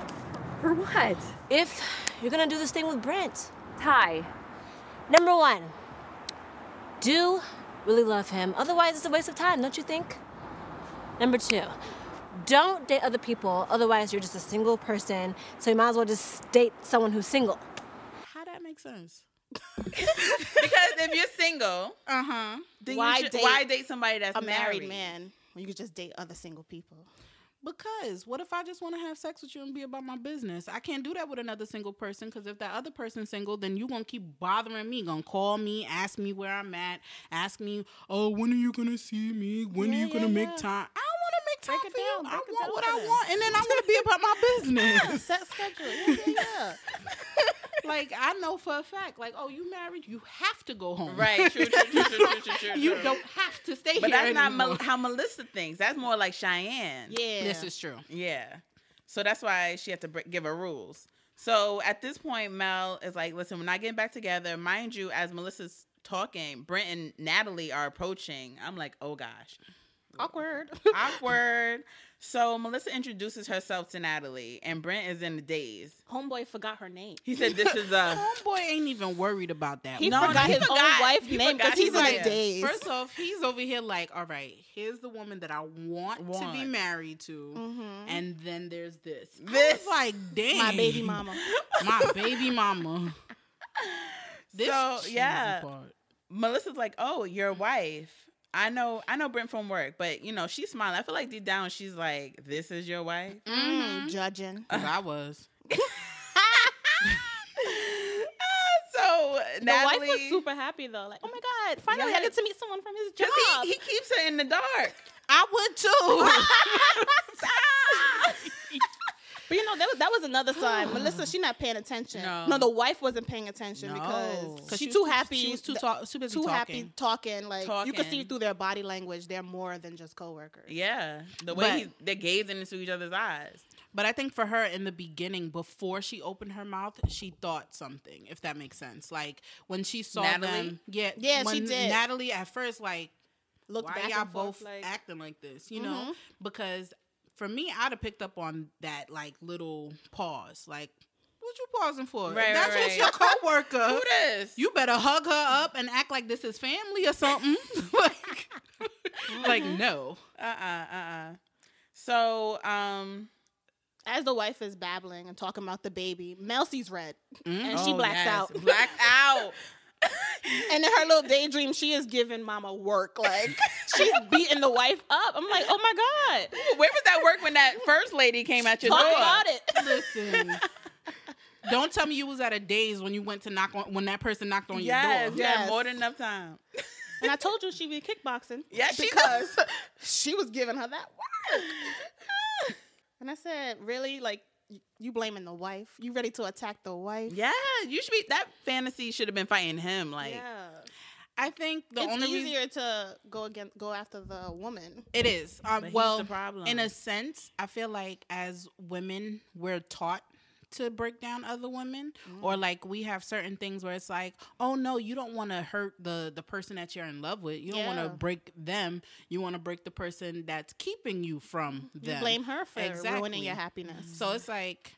[SPEAKER 7] For what?
[SPEAKER 6] If you're gonna do this thing with Brent,
[SPEAKER 7] Ty.
[SPEAKER 6] number one, do really love him. Otherwise, it's a waste of time, don't you think? Number two, don't date other people. Otherwise, you're just a single person. So you might as well just date someone who's single.
[SPEAKER 4] How that make sense?
[SPEAKER 3] because if you're single,
[SPEAKER 4] Uh huh.
[SPEAKER 3] then
[SPEAKER 1] Why
[SPEAKER 3] you should,
[SPEAKER 1] date
[SPEAKER 3] why date somebody that's
[SPEAKER 1] A married man when you could just date other single people.
[SPEAKER 4] Because what if I just want to have sex with you and be about my business? I can't do that with another single person. Because if that other person's single, then you gonna keep bothering me. Gonna call me, ask me where I'm at, ask me, oh, when are you gonna see me? When are
[SPEAKER 1] Yeah,
[SPEAKER 4] you gonna
[SPEAKER 1] yeah,
[SPEAKER 4] make
[SPEAKER 1] yeah.
[SPEAKER 4] time? I don't want to make time for
[SPEAKER 1] down,
[SPEAKER 4] you.
[SPEAKER 1] break
[SPEAKER 4] I want what I want, and then I'm going to be about my business.
[SPEAKER 1] Set schedule. Yeah, yeah, yeah.
[SPEAKER 4] like I know for a fact, like, oh, you married, you have to go home.
[SPEAKER 3] Right, true, true, true, true, true, true, true,
[SPEAKER 4] You don't have to stay
[SPEAKER 3] But
[SPEAKER 4] here.
[SPEAKER 3] But that's not
[SPEAKER 4] anymore.
[SPEAKER 3] Mel- how Melissa thinks. That's more like Cheyenne.
[SPEAKER 1] Yeah.
[SPEAKER 4] This is true.
[SPEAKER 3] Yeah. So that's why she had to br- give her rules. So at this point, Mel is like, listen, we're not getting back together. Mind you, as Melissa's talking, Brent and Natalie are approaching. I'm like, oh gosh.
[SPEAKER 1] awkward.
[SPEAKER 3] Awkward. So Melissa introduces herself to Natalie, and Brent is in the daze.
[SPEAKER 1] Homeboy forgot her name.
[SPEAKER 3] He said, this is a.
[SPEAKER 4] Homeboy ain't even worried about that.
[SPEAKER 1] He
[SPEAKER 3] No,
[SPEAKER 1] forgot
[SPEAKER 3] he
[SPEAKER 1] his
[SPEAKER 3] forgot.
[SPEAKER 1] own wife's
[SPEAKER 3] He
[SPEAKER 1] name because he's
[SPEAKER 3] his
[SPEAKER 1] in
[SPEAKER 3] wife.
[SPEAKER 1] the days.
[SPEAKER 4] First off, he's over here like, all right, here's the woman that I want, to be married to,
[SPEAKER 1] Mm-hmm.
[SPEAKER 4] and then there's this. I
[SPEAKER 3] This.
[SPEAKER 4] was like, damn,
[SPEAKER 1] my baby mama.
[SPEAKER 4] my baby mama. This
[SPEAKER 3] So, yeah.
[SPEAKER 4] part.
[SPEAKER 3] Melissa's like, "Oh, your wife. I know, I know Brent from work, but you know, she's smiling. I feel like deep down, she's like, "This is your wife."
[SPEAKER 1] Mm, judging.
[SPEAKER 4] 'Cause I was.
[SPEAKER 3] so
[SPEAKER 1] The
[SPEAKER 3] Natalie,
[SPEAKER 1] wife was super happy though. Like, oh my god, finally I get to meet someone from his job.
[SPEAKER 3] he, he keeps her in the dark.
[SPEAKER 4] I would too.
[SPEAKER 1] But you know that was that was another sign. Melissa, she not paying attention.
[SPEAKER 3] No.
[SPEAKER 1] the wife wasn't paying attention
[SPEAKER 3] No.
[SPEAKER 1] because
[SPEAKER 4] 'Cause
[SPEAKER 1] she
[SPEAKER 4] she was
[SPEAKER 1] too
[SPEAKER 4] too-
[SPEAKER 1] happy.
[SPEAKER 4] she was too talk- too busy
[SPEAKER 1] too happy
[SPEAKER 4] talking.
[SPEAKER 1] talking. Like you can see through their body language, they're more than just coworkers.
[SPEAKER 3] Yeah, the way
[SPEAKER 4] But-
[SPEAKER 3] he, they're gazing into each other's eyes.
[SPEAKER 4] But I think for her in the beginning, before she opened her mouth, she thought something, if that makes sense. Like when she saw
[SPEAKER 3] Natalie?
[SPEAKER 4] them, yeah,
[SPEAKER 1] Yeah, she did.
[SPEAKER 4] Natalie at first, like,
[SPEAKER 1] Looked
[SPEAKER 4] why
[SPEAKER 1] back
[SPEAKER 4] y'all both
[SPEAKER 1] like,
[SPEAKER 4] acting like this, you know?
[SPEAKER 1] Mhm.
[SPEAKER 4] Because for me, I'd have picked up on that like little pause, like, what you pausing for? If
[SPEAKER 3] Right,
[SPEAKER 4] that's
[SPEAKER 3] right,
[SPEAKER 4] your coworker.
[SPEAKER 3] Who this?
[SPEAKER 4] You better hug her up and act like this is family or something. like, like no.
[SPEAKER 3] Uh uh uh uh. So um,
[SPEAKER 1] as the wife is babbling and talking about the baby, Mel sees red and she
[SPEAKER 3] oh,
[SPEAKER 1] blacks
[SPEAKER 3] yes,
[SPEAKER 1] out.
[SPEAKER 3] Blacks out.
[SPEAKER 1] And in her little daydream, she is giving mama work. Like she's beating the wife up. I'm like, oh my god,
[SPEAKER 3] Where was that work when that first lady came at your
[SPEAKER 1] talk
[SPEAKER 3] door?
[SPEAKER 1] about it.
[SPEAKER 4] Listen. Don't tell me you was at a daze when you went to knock on when that person knocked on
[SPEAKER 3] Yes,
[SPEAKER 4] your door.
[SPEAKER 3] yeah,
[SPEAKER 1] Yes.
[SPEAKER 3] more than enough time.
[SPEAKER 1] And I told you she be kickboxing.
[SPEAKER 3] Yeah, she
[SPEAKER 1] because she was giving her that work. And I said, really? Like y- you blaming the wife? You ready to attack the wife?
[SPEAKER 3] Yeah, you should be. That fantasy should have been fighting him. Like,
[SPEAKER 1] yeah.
[SPEAKER 4] I think the
[SPEAKER 1] it's
[SPEAKER 4] only reason
[SPEAKER 1] easier to go against go after the woman.
[SPEAKER 4] it is. Um,
[SPEAKER 3] But he's
[SPEAKER 4] well,
[SPEAKER 3] the problem.
[SPEAKER 4] in a sense, I feel like as women, we're taught to break down other women,
[SPEAKER 3] Mm.
[SPEAKER 4] or like we have certain things where it's like, oh no, you don't want to hurt the the person that you're in love with. You don't want to break them. You want to break the person that's keeping you from
[SPEAKER 1] You
[SPEAKER 4] them.
[SPEAKER 1] blame her for ruining
[SPEAKER 4] Exactly.
[SPEAKER 1] your happiness.
[SPEAKER 4] So it's like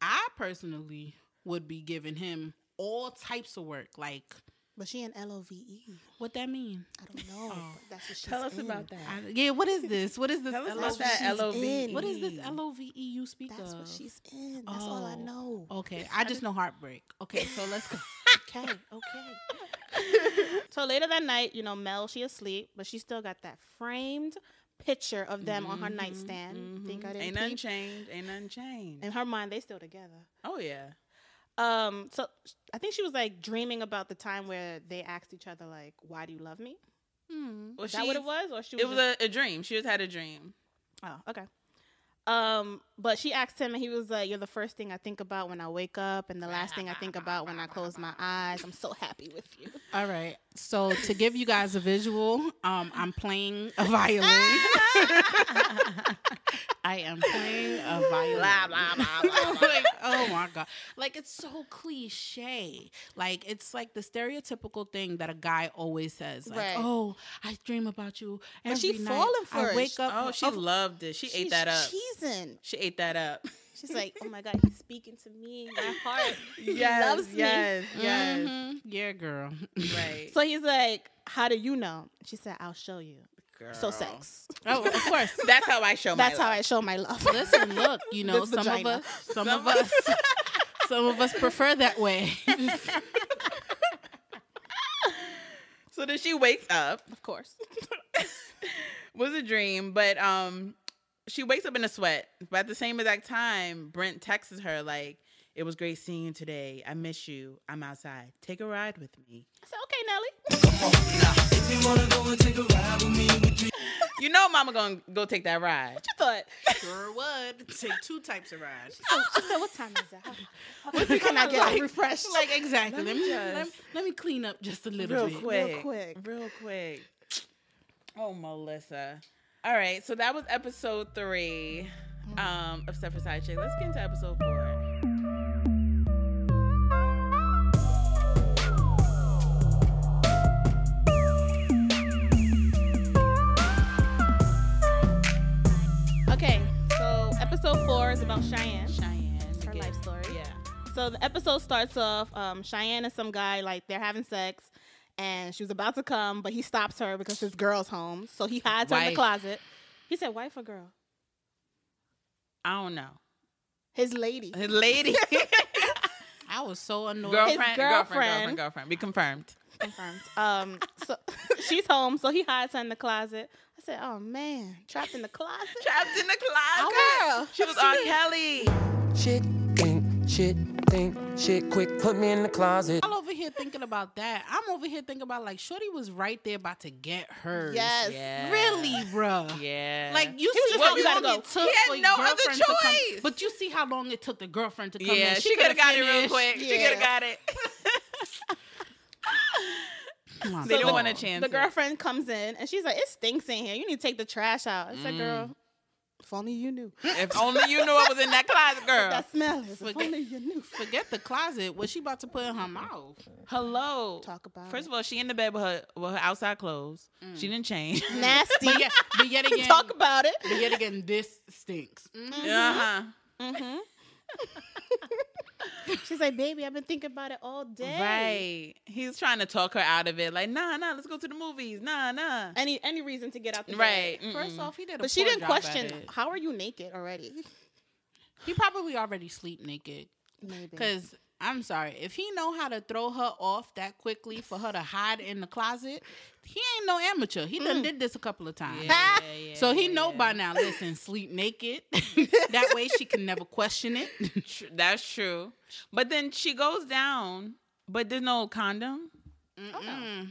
[SPEAKER 4] I personally would be giving him all types of work. Like,
[SPEAKER 1] But she in L O V E.
[SPEAKER 4] what that mean?
[SPEAKER 1] I don't know. but that's what she's
[SPEAKER 3] tell us
[SPEAKER 1] in.
[SPEAKER 3] about that.
[SPEAKER 4] I, yeah, what is this? What is this?
[SPEAKER 3] Tell us
[SPEAKER 4] LOVE?
[SPEAKER 3] about that
[SPEAKER 1] she's in.
[SPEAKER 4] What is this L O V E you speak
[SPEAKER 1] That's
[SPEAKER 4] of?
[SPEAKER 1] what she's in. That's all I
[SPEAKER 4] Oh.
[SPEAKER 1] know.
[SPEAKER 4] Okay, I just know heartbreak. Okay, so let's go.
[SPEAKER 1] Okay, okay. so later that night, you know, Mel, she asleep, but she still got that framed picture of them on her mm-hmm, nightstand. Think I mm-hmm. didn't
[SPEAKER 3] Ain't nothing changed. Ain't nothing changed.
[SPEAKER 1] In her mind, they still together.
[SPEAKER 3] Oh yeah.
[SPEAKER 1] Um, so I think she was like dreaming about the time where they asked each other like, "Why do you love me?"
[SPEAKER 3] Well,
[SPEAKER 1] Is that what it was, or she was
[SPEAKER 3] It was
[SPEAKER 1] just-
[SPEAKER 3] a, a dream. She just had a dream.
[SPEAKER 1] Oh, okay. Um, but she asked him, and he was like, "You're the first thing I think about when I wake up, and the last thing I think about when I close my eyes. I'm so happy with you."
[SPEAKER 4] All right. So to give you guys a visual, um, I'm playing a violin. I am playing a violin. like, my god! Like it's so cliche. Like it's like the stereotypical thing that a guy always says. Like,
[SPEAKER 1] Right.
[SPEAKER 4] oh, I dream about you every
[SPEAKER 1] But she
[SPEAKER 4] night.
[SPEAKER 1] falling for
[SPEAKER 4] I
[SPEAKER 1] it.
[SPEAKER 4] wake up.
[SPEAKER 3] Oh, she
[SPEAKER 4] of-
[SPEAKER 3] loved it. She ate that up.
[SPEAKER 1] cheesing.
[SPEAKER 3] She ate that up.
[SPEAKER 1] She's like, "Oh my god, he's speaking to me, my heart. He
[SPEAKER 3] yes,
[SPEAKER 1] loves me."
[SPEAKER 3] yes, yes.
[SPEAKER 4] Mhm. Yeah, girl.
[SPEAKER 3] Right.
[SPEAKER 1] So he's like, "How do you know?" She said, "I'll show you."
[SPEAKER 3] Girl.
[SPEAKER 1] So sex.
[SPEAKER 4] oh, of course.
[SPEAKER 3] That's how I show my
[SPEAKER 1] That's how
[SPEAKER 3] love.
[SPEAKER 1] I show my love.
[SPEAKER 4] Listen, look, you know, some
[SPEAKER 1] vagina.
[SPEAKER 4] of us, some,
[SPEAKER 3] Some
[SPEAKER 4] of us, some of us prefer that way.
[SPEAKER 3] So then she wakes up.
[SPEAKER 1] of course.
[SPEAKER 3] was a dream, but um, she wakes up in a sweat. But at the same exact time, Brent texts her like, "It was great seeing you today. I miss you. I'm outside. Take a ride with me."
[SPEAKER 1] I said, "Okay, Nelly."
[SPEAKER 3] You know, Mama gonna go take that ride.
[SPEAKER 1] What you thought?
[SPEAKER 4] sure would. Take two types of rides.
[SPEAKER 1] She said, "What time is it? What can I get refreshed?"
[SPEAKER 4] Like exactly. Let me,
[SPEAKER 3] just-
[SPEAKER 4] let, me- let me clean up just a little
[SPEAKER 3] Real
[SPEAKER 4] bit.
[SPEAKER 3] quick, real
[SPEAKER 1] quick.
[SPEAKER 3] real quick. Oh, Melissa. All right, so that was episode three um, of Step Aside Chick. Let's get into episode four.
[SPEAKER 1] About Cheyenne.
[SPEAKER 3] Cheyenne,
[SPEAKER 1] Her life story.
[SPEAKER 3] Yeah.
[SPEAKER 1] So the episode starts off um, Cheyenne and some guy like they're having sex, and she was about to come, but he stops her because his girl's home. So he hides her in the closet. He said, "Wife or girl?"
[SPEAKER 3] I don't know.
[SPEAKER 1] His lady.
[SPEAKER 3] His lady,
[SPEAKER 4] I was so annoyed.
[SPEAKER 3] girlfriend, girlfriend,
[SPEAKER 1] girlfriend.
[SPEAKER 3] girlfriend, girlfriend. Be confirmed.
[SPEAKER 1] Confirmed. Um, so she's home, so he hides her in the closet. I said, "Oh man, trapped in the closet."
[SPEAKER 3] Trapped in the closet.
[SPEAKER 1] Girl.
[SPEAKER 3] She was R. Kelly.
[SPEAKER 8] Shit, think, shit, think, shit, quick, put me in the closet.
[SPEAKER 4] I'm over here thinking about that. I'm over here thinking about like Shorty was right there about to get hers.
[SPEAKER 1] Yes.
[SPEAKER 3] Yeah.
[SPEAKER 4] Really, bro.
[SPEAKER 3] Yeah.
[SPEAKER 4] Like you
[SPEAKER 1] was
[SPEAKER 4] see how
[SPEAKER 1] "You
[SPEAKER 4] long
[SPEAKER 1] gotta
[SPEAKER 4] it took
[SPEAKER 3] He had
[SPEAKER 4] for your
[SPEAKER 3] no other
[SPEAKER 4] girlfriend to come-
[SPEAKER 3] choice.
[SPEAKER 4] But you see how long it took the girlfriend to come
[SPEAKER 3] yeah,
[SPEAKER 4] in.
[SPEAKER 3] she could have got it real
[SPEAKER 4] finished.
[SPEAKER 3] quick. She could have got it.
[SPEAKER 4] Come on,
[SPEAKER 3] They don't
[SPEAKER 4] come
[SPEAKER 3] want a
[SPEAKER 4] on.
[SPEAKER 3] chance.
[SPEAKER 1] The
[SPEAKER 3] it.
[SPEAKER 1] girlfriend comes in and she's like, "It stinks in here. You need to take the trash out." I said, "Girl, if only you knew
[SPEAKER 3] If only you knew I was in that closet, girl.
[SPEAKER 1] that smell is. If
[SPEAKER 4] Forget-
[SPEAKER 1] only you knew."
[SPEAKER 4] Forget the closet. What she about to put in her mouth?
[SPEAKER 3] Hello.
[SPEAKER 1] Talk about
[SPEAKER 3] First of all, she in the bed with her with her outside clothes. She didn't change.
[SPEAKER 1] Nasty.
[SPEAKER 4] But yet, but yet again,
[SPEAKER 1] Talk about it.
[SPEAKER 4] but yet again, this stinks. Mhm.
[SPEAKER 3] Uh huh.
[SPEAKER 1] Mm-hmm. She's like, "Baby, I've been thinking about it all day."
[SPEAKER 3] Right. He's trying to talk her out of it. Like, nah, nah, let's go to the movies. Nah, nah.
[SPEAKER 1] Any any reason to get out the
[SPEAKER 3] Right.
[SPEAKER 1] bed.
[SPEAKER 4] First off, he did a
[SPEAKER 1] But she
[SPEAKER 4] poor
[SPEAKER 1] didn't
[SPEAKER 4] job
[SPEAKER 1] question, "How are you naked already?"
[SPEAKER 4] He probably already sleep naked.
[SPEAKER 1] Maybe.
[SPEAKER 4] Cause I'm sorry, if he know how to throw her off that quickly for her to hide in the closet, he ain't no amateur. He done did this a couple of times.
[SPEAKER 3] Yeah, yeah,
[SPEAKER 4] So he
[SPEAKER 3] yeah,
[SPEAKER 4] know by now. Listen, sleep naked. that way she can never question it.
[SPEAKER 3] That's true. But then she goes down, but there's no condom.
[SPEAKER 4] Mm-mm.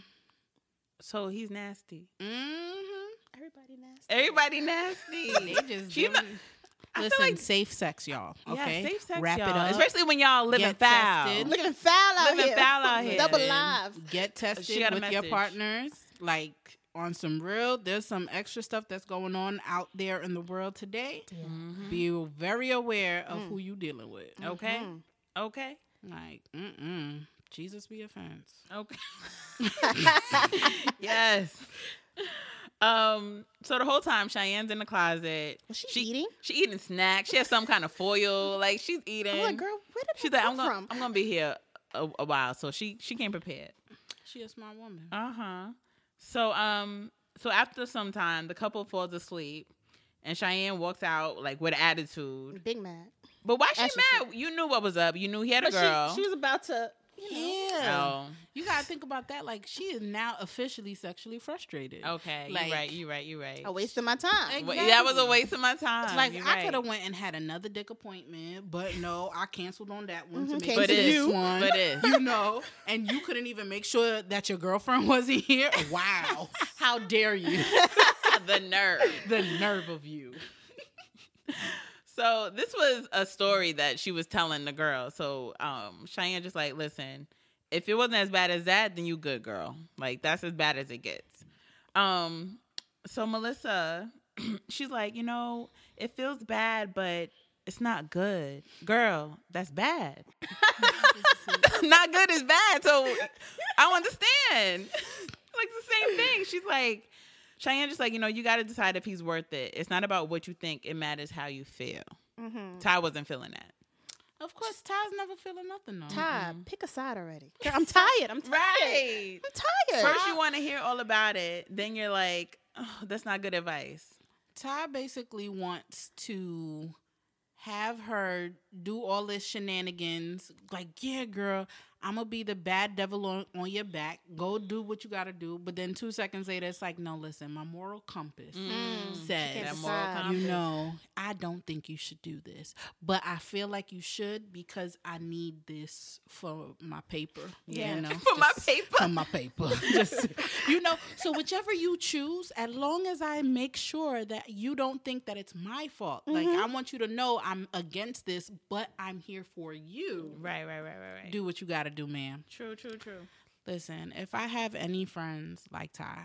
[SPEAKER 3] So he's nasty.
[SPEAKER 4] Mhm.
[SPEAKER 1] Everybody nasty.
[SPEAKER 3] Everybody nasty.
[SPEAKER 4] They just
[SPEAKER 3] She not- I feel
[SPEAKER 4] listen.
[SPEAKER 3] like-
[SPEAKER 4] safe sex, y'all. Okay,
[SPEAKER 3] Yeah, safe sex,
[SPEAKER 4] Wrap
[SPEAKER 3] y'all.
[SPEAKER 4] it up.
[SPEAKER 3] Especially when y'all living
[SPEAKER 4] Get
[SPEAKER 3] foul.
[SPEAKER 4] tested.
[SPEAKER 1] Looking foul out here.
[SPEAKER 3] Living
[SPEAKER 1] here.
[SPEAKER 3] foul out here.
[SPEAKER 1] Double
[SPEAKER 4] Listen,
[SPEAKER 1] live.
[SPEAKER 4] Get tested
[SPEAKER 3] got a
[SPEAKER 4] with your partners. Like on some real, there's some extra stuff that's going on out there in the world today.
[SPEAKER 3] Mm-hmm.
[SPEAKER 4] Be very aware of who you dealing with.
[SPEAKER 3] Okay.
[SPEAKER 1] Mm-hmm.
[SPEAKER 3] Okay.
[SPEAKER 4] Like, mm-mm. Jesus be offense.
[SPEAKER 3] Okay. yes. Um. So the whole time Cheyenne's in the closet.
[SPEAKER 1] Was she eating?
[SPEAKER 3] She eating snacks. She has some kind of foil. Like she's eating.
[SPEAKER 1] I'm like, girl, where did
[SPEAKER 3] She's
[SPEAKER 1] that
[SPEAKER 3] like, I'm gonna,
[SPEAKER 1] from?
[SPEAKER 3] I'm gonna be here a, a while. So she, she came prepared.
[SPEAKER 4] She a smart woman.
[SPEAKER 3] Uh huh. So um. So after some time, the couple falls asleep, and Cheyenne walks out like with attitude.
[SPEAKER 1] Big mad.
[SPEAKER 3] But why she
[SPEAKER 1] As she
[SPEAKER 3] mad? You knew what was up. You knew he had a
[SPEAKER 1] But
[SPEAKER 3] girl.
[SPEAKER 1] she, she was about to, you know.
[SPEAKER 4] Yeah.
[SPEAKER 3] oh.
[SPEAKER 4] You gotta think about that. Like she is now officially sexually frustrated.
[SPEAKER 3] Okay.
[SPEAKER 4] Like-
[SPEAKER 3] you right. You're right. You're right.
[SPEAKER 1] I wasted my time.
[SPEAKER 4] Ex-
[SPEAKER 3] Well, that was a waste of my time.
[SPEAKER 4] Like
[SPEAKER 3] You're
[SPEAKER 4] I
[SPEAKER 3] right.
[SPEAKER 4] could have went and had another dick appointment, but no, I canceled on that one to
[SPEAKER 1] Mhm,
[SPEAKER 4] make
[SPEAKER 1] came
[SPEAKER 4] it
[SPEAKER 3] to
[SPEAKER 4] to this
[SPEAKER 3] you.
[SPEAKER 4] one.
[SPEAKER 3] For this.
[SPEAKER 4] You know, and you couldn't even make sure that your girlfriend wasn't here. Wow, how dare you?
[SPEAKER 3] the nerve.
[SPEAKER 4] the nerve of you.
[SPEAKER 3] So this was a story that she was telling the girl. So um Cheyenne just like, listen, if it wasn't as bad as that, then you good girl. Like that's as bad as it gets. Um so Melissa, she's like, you know, it feels bad, but it's not good. Girl, that's bad. not good is bad. So I understand. like the same thing. She's like, Cheyenne just like, you know, you got to decide if he's worth it. It's not about what you think, it matters how you feel. Mm-hmm. Ty wasn't feeling that.
[SPEAKER 4] Of course, Ty's never feeling nothing though.
[SPEAKER 1] Ty, pick a side already. Girl, I'm tired. I'm tired.
[SPEAKER 3] Right.
[SPEAKER 1] I'm tired.
[SPEAKER 3] First, you want to hear all about it. Then you're like, oh, that's not good advice.
[SPEAKER 4] Ty basically wants to have her do all this shenanigans. Like, yeah, girl, I'm gonna be the bad devil on, on your back. Go do what you gotta do. But then two seconds later, it's like, no, listen, my moral compass mm. says,
[SPEAKER 3] That moral compass.
[SPEAKER 4] you know, I don't think you should do this, but I feel like you should because I need this for my paper.
[SPEAKER 3] Yeah.
[SPEAKER 4] you know,
[SPEAKER 3] For my paper.
[SPEAKER 4] For my paper. Just, you know, so whichever you choose, as long as I make sure that you don't think that it's my fault. Like I want you to know I'm against this, but I'm here for you.
[SPEAKER 3] Right, right, right, right, right.
[SPEAKER 4] Do what you got to do, ma'am.
[SPEAKER 3] True, true, true.
[SPEAKER 4] Listen, if I have any friends like Ty,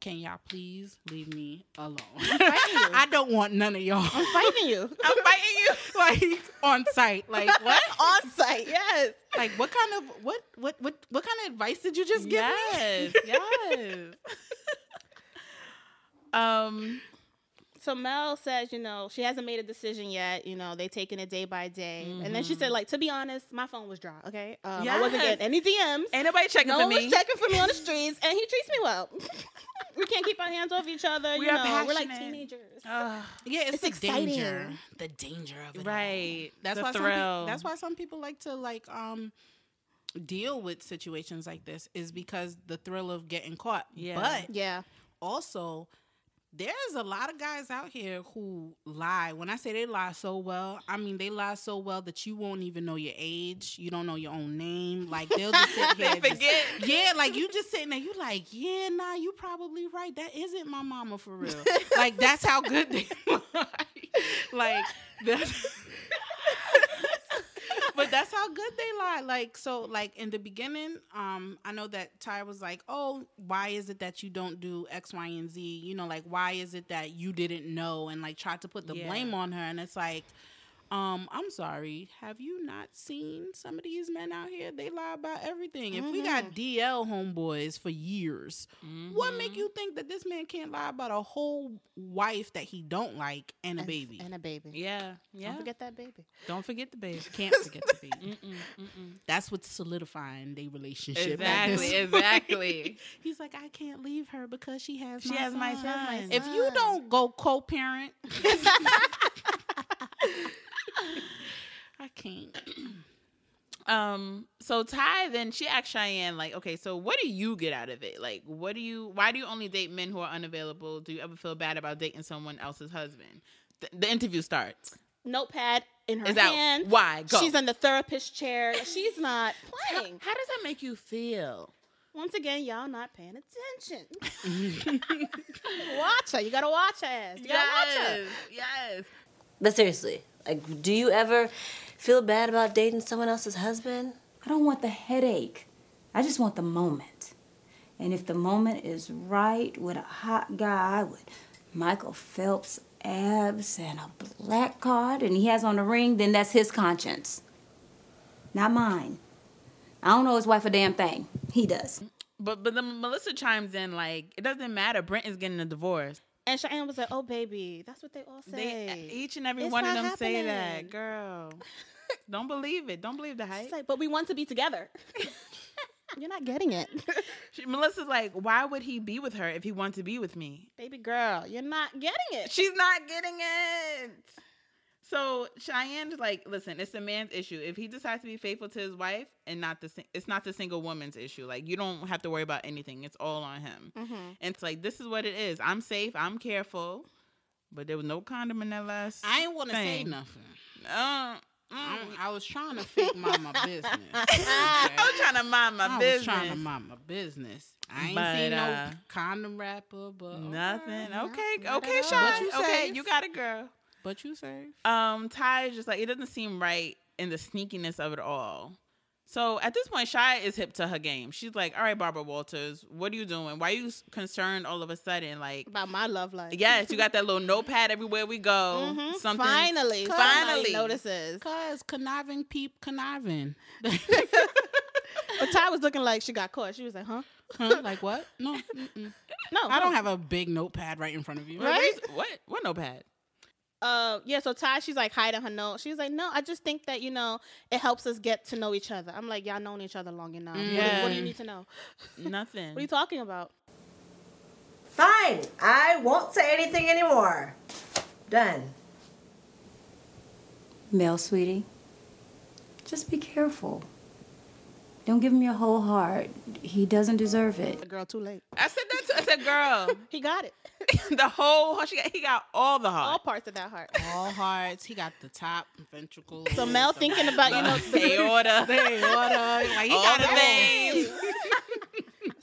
[SPEAKER 4] can y'all please leave me alone? I don't want none of y'all
[SPEAKER 1] I'm fighting you.
[SPEAKER 3] I'm fighting you.
[SPEAKER 4] like on site. Like what?
[SPEAKER 1] On site, yes.
[SPEAKER 4] Like what kind of what what what what kind of advice did you just give me?
[SPEAKER 3] Yes, yes. um,
[SPEAKER 1] So Mel says, you know, she hasn't made a decision yet. You know, they taking it day by day. And then she said, like, to be honest, my phone was dry. Okay, um, I wasn't getting any DMs.
[SPEAKER 3] ain't nobody checking
[SPEAKER 1] no
[SPEAKER 3] for
[SPEAKER 1] one
[SPEAKER 3] me.
[SPEAKER 1] was checking for me on the streets, and he treats me well. we can't keep our hands off each other.
[SPEAKER 3] We
[SPEAKER 1] you
[SPEAKER 3] are
[SPEAKER 1] know, we're like teenagers.
[SPEAKER 3] Ugh,
[SPEAKER 4] Yeah, it's,
[SPEAKER 1] It's
[SPEAKER 4] the
[SPEAKER 1] exciting.
[SPEAKER 4] danger. The danger of it. all.
[SPEAKER 3] right.
[SPEAKER 4] That's
[SPEAKER 3] the
[SPEAKER 4] why some
[SPEAKER 3] thrill.
[SPEAKER 4] people, that's why some people like to like um deal with situations like this is because the thrill of getting caught.
[SPEAKER 3] Yeah.
[SPEAKER 4] But
[SPEAKER 1] yeah.
[SPEAKER 4] also there's a lot of guys out here who lie. When I say they lie so well, I mean they lie so well that you won't even know your age. You don't know your own name. Like they'll just sit
[SPEAKER 3] They
[SPEAKER 4] here. just-
[SPEAKER 3] forget.
[SPEAKER 4] yeah, like you just sitting there. You like, yeah, nah, you probably right. That isn't my mama for real. like that's how good they lie. like that's. But that's how good they lie. Like so, like in the beginning, um, I know that Ty was like, "Oh, why is it that you don't do X, Y, and Z? You know, like why is it that you didn't know?" And like tried to put the
[SPEAKER 3] Yeah.
[SPEAKER 4] blame on her. And it's like, um, I'm sorry. Have you not seen some of these men out here? They lie about everything. If we got DL homeboys for years, what make you think that this man can't lie about a whole wife that he don't like and a baby?
[SPEAKER 1] And a baby.
[SPEAKER 3] Yeah, yeah.
[SPEAKER 1] Don't forget that baby.
[SPEAKER 3] Don't forget the baby.
[SPEAKER 4] Can't forget the baby. That's what's solidifying their relationship.
[SPEAKER 3] Exactly, exactly.
[SPEAKER 4] He's like, I can't leave her because she has
[SPEAKER 3] She
[SPEAKER 4] my
[SPEAKER 3] has my
[SPEAKER 4] son.
[SPEAKER 3] son.
[SPEAKER 4] If you don't go co-parent, I can't.
[SPEAKER 3] Um, so Ty then she asked Cheyenne, like, okay, so what do you get out of it? Like, what do you why do you only date men who are unavailable? Do you ever feel bad about dating someone else's husband? The, the interview starts.
[SPEAKER 1] Notepad in her
[SPEAKER 3] Is out.
[SPEAKER 1] hand.
[SPEAKER 3] Why? Go.
[SPEAKER 1] She's in the therapist chair. She's not playing.
[SPEAKER 3] how does that make you feel?
[SPEAKER 1] Once again, y'all not paying attention. watch her. You gotta watch her. ass. You gotta watch her.
[SPEAKER 3] yes.
[SPEAKER 6] But seriously, like, do you ever feel bad about dating someone else's husband?
[SPEAKER 9] I don't want the headache. I just want the moment. And if the moment is right with a hot guy with Michael Phelps abs and a black card and he has on a ring, then that's his conscience. Not mine. I don't know his wife a damn thing. He does.
[SPEAKER 3] But but then Melissa chimes in like, it doesn't matter. Brent is getting a divorce.
[SPEAKER 1] And Cheyenne was like, "Oh, baby, that's what they all uh, say."
[SPEAKER 3] They each and every
[SPEAKER 1] It's
[SPEAKER 3] one of them say that, girl. Don't believe it. Don't believe the hype.
[SPEAKER 1] She's like, "But we want to be together." You're not getting it,
[SPEAKER 3] She, Melissa's like, why would he be with her if he wants to be with me?
[SPEAKER 1] baby girl. You're not getting it.
[SPEAKER 3] She's not getting it. So Cheyenne's like, listen, it's a man's issue. If he decides to be faithful to his wife and not the, it's not the single woman's issue. Like you don't have to worry about anything. It's all on him.
[SPEAKER 1] Mm-hmm.
[SPEAKER 3] And it's like this is what it is. I'm safe. I'm careful. But there was no condom in that last.
[SPEAKER 4] I ain't want to say nothing.
[SPEAKER 3] Uh, mm.
[SPEAKER 4] I, I was trying to fake mind my business.
[SPEAKER 3] I was trying to mind my
[SPEAKER 4] I
[SPEAKER 3] business.
[SPEAKER 4] was trying to mind my business. I ain't
[SPEAKER 3] But,
[SPEAKER 4] seen
[SPEAKER 3] uh,
[SPEAKER 4] no condom wrapper, but
[SPEAKER 3] Nothing.
[SPEAKER 1] No,
[SPEAKER 3] Okay.
[SPEAKER 1] not
[SPEAKER 3] Okay,
[SPEAKER 1] at.
[SPEAKER 3] Sean.
[SPEAKER 4] You
[SPEAKER 3] okay, you got a girl.
[SPEAKER 4] But you safe.
[SPEAKER 3] Um, Ty is just like it doesn't seem right in the sneakiness of it all. So at this point, Shy is hip to her game. She's like, "All right, Barbara Walters, what are you doing? Why are you concerned all of a sudden? Like,
[SPEAKER 1] About my love life.
[SPEAKER 3] yes, you got that little notepad everywhere we go.
[SPEAKER 1] Mhm.
[SPEAKER 3] Something
[SPEAKER 1] Finally,
[SPEAKER 3] finally
[SPEAKER 1] notices.
[SPEAKER 4] Cause conniving peep conniving.
[SPEAKER 1] But Ty was looking like she got caught. She was like, "Huh?
[SPEAKER 4] Huh? Like what? No, mm-mm.
[SPEAKER 1] No,
[SPEAKER 4] I don't have a big notepad right in front of you.
[SPEAKER 1] Right?
[SPEAKER 3] What? What notepad?
[SPEAKER 1] Uh yeah so ty she's like hiding her note she's like no i just think that you know it helps us get to know each other i'm like y'all known each other long enough What do- what, do you need to know
[SPEAKER 3] Nothing.
[SPEAKER 1] what are you talking about
[SPEAKER 10] Fine, I won't say anything anymore. Done.
[SPEAKER 9] Mel, sweetie, just be careful. Don't give him your whole heart. He doesn't deserve it.
[SPEAKER 1] girl too late
[SPEAKER 3] I said that. To, I said, girl,
[SPEAKER 1] he got it
[SPEAKER 3] the whole heart. She got, he got all the heart.
[SPEAKER 1] all parts of that heart
[SPEAKER 4] All hearts. He got the top ventricle.
[SPEAKER 1] so mel thinking about you know
[SPEAKER 3] the aorta.
[SPEAKER 4] Hey, what like he
[SPEAKER 3] all
[SPEAKER 4] got
[SPEAKER 3] the
[SPEAKER 4] it
[SPEAKER 3] veins.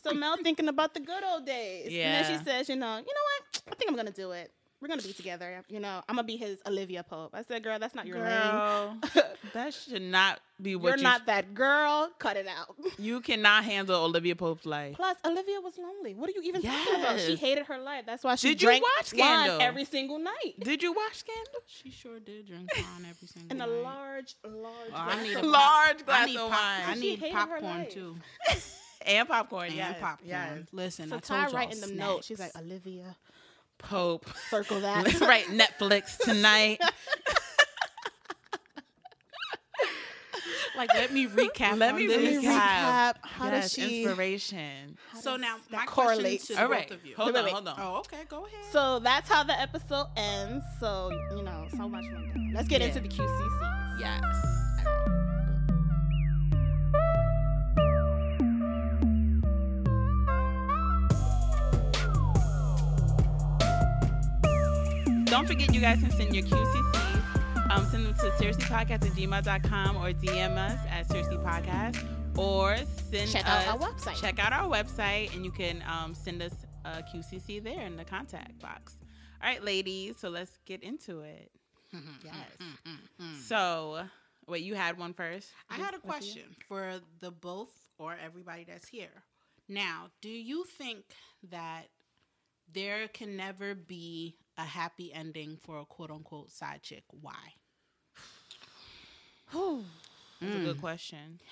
[SPEAKER 1] so mel thinking about the good old days
[SPEAKER 3] Yeah.
[SPEAKER 1] and then she says you know you know what i think i'm gonna do it we're gonna be together you know i'm gonna be his olivia pope i said girl that's not your lane
[SPEAKER 3] Girl, that should not be what
[SPEAKER 1] you're
[SPEAKER 3] you
[SPEAKER 1] not that girl cut it out
[SPEAKER 3] You cannot handle Olivia Pope's life.
[SPEAKER 1] Plus, Olivia was lonely. What are you even talking about? She hated her life. That's why she
[SPEAKER 3] Did you
[SPEAKER 1] drank
[SPEAKER 3] watch
[SPEAKER 1] wine
[SPEAKER 3] Scandal?
[SPEAKER 1] every single night
[SPEAKER 3] Did you watch Scandal?
[SPEAKER 4] She sure did drink wine every single night
[SPEAKER 1] in a large, large.
[SPEAKER 4] Oh, I need a
[SPEAKER 1] glass.
[SPEAKER 4] pop-
[SPEAKER 3] Large glass
[SPEAKER 4] I need
[SPEAKER 3] of
[SPEAKER 4] pop-
[SPEAKER 3] wine.
[SPEAKER 4] I
[SPEAKER 1] She
[SPEAKER 4] need
[SPEAKER 1] hated her
[SPEAKER 4] popcorn
[SPEAKER 1] life.
[SPEAKER 4] too.
[SPEAKER 3] And popcorn.
[SPEAKER 4] And
[SPEAKER 3] yes,
[SPEAKER 4] popcorn.
[SPEAKER 3] Yes.
[SPEAKER 4] Listen,
[SPEAKER 1] So
[SPEAKER 4] I
[SPEAKER 1] Ty
[SPEAKER 4] told y'all
[SPEAKER 1] writing them notes. She's like Olivia.
[SPEAKER 3] Pope.
[SPEAKER 1] Circle that.
[SPEAKER 3] Let's write Netflix tonight.
[SPEAKER 4] like, let me recap.
[SPEAKER 3] Let
[SPEAKER 4] on
[SPEAKER 3] me
[SPEAKER 4] this.
[SPEAKER 3] recap.
[SPEAKER 1] How
[SPEAKER 3] yes,
[SPEAKER 1] does she?
[SPEAKER 3] inspiration.
[SPEAKER 4] So now
[SPEAKER 1] that
[SPEAKER 4] my
[SPEAKER 1] correlate
[SPEAKER 4] question
[SPEAKER 1] to-
[SPEAKER 4] to
[SPEAKER 3] All right.
[SPEAKER 4] both of you.
[SPEAKER 3] Hold
[SPEAKER 1] Wait,
[SPEAKER 3] on.
[SPEAKER 1] wait,
[SPEAKER 3] Hold on.
[SPEAKER 4] Oh, okay, go ahead.
[SPEAKER 1] So that's how the episode ends. So you know, so much went down. Let's get
[SPEAKER 3] Yeah.
[SPEAKER 1] into the QCCs.
[SPEAKER 3] Yes. Don't forget, you guys can send your QCCs. Um, send them to serieslypodcast at gmail.com or DM us at serieslypodcast or send
[SPEAKER 1] Check
[SPEAKER 3] us,
[SPEAKER 1] out our website.
[SPEAKER 3] Check out our website and you can um, send us a QCC there in the contact box. All right, ladies, so let's get into it. yes. Mm, mm, mm, so, wait, you had one first?
[SPEAKER 4] I had a question for the both or everybody that's here. Now, do you think that there can never be a happy ending for a quote unquote side chick? Why?
[SPEAKER 3] That's a
[SPEAKER 1] Mm.
[SPEAKER 3] good question.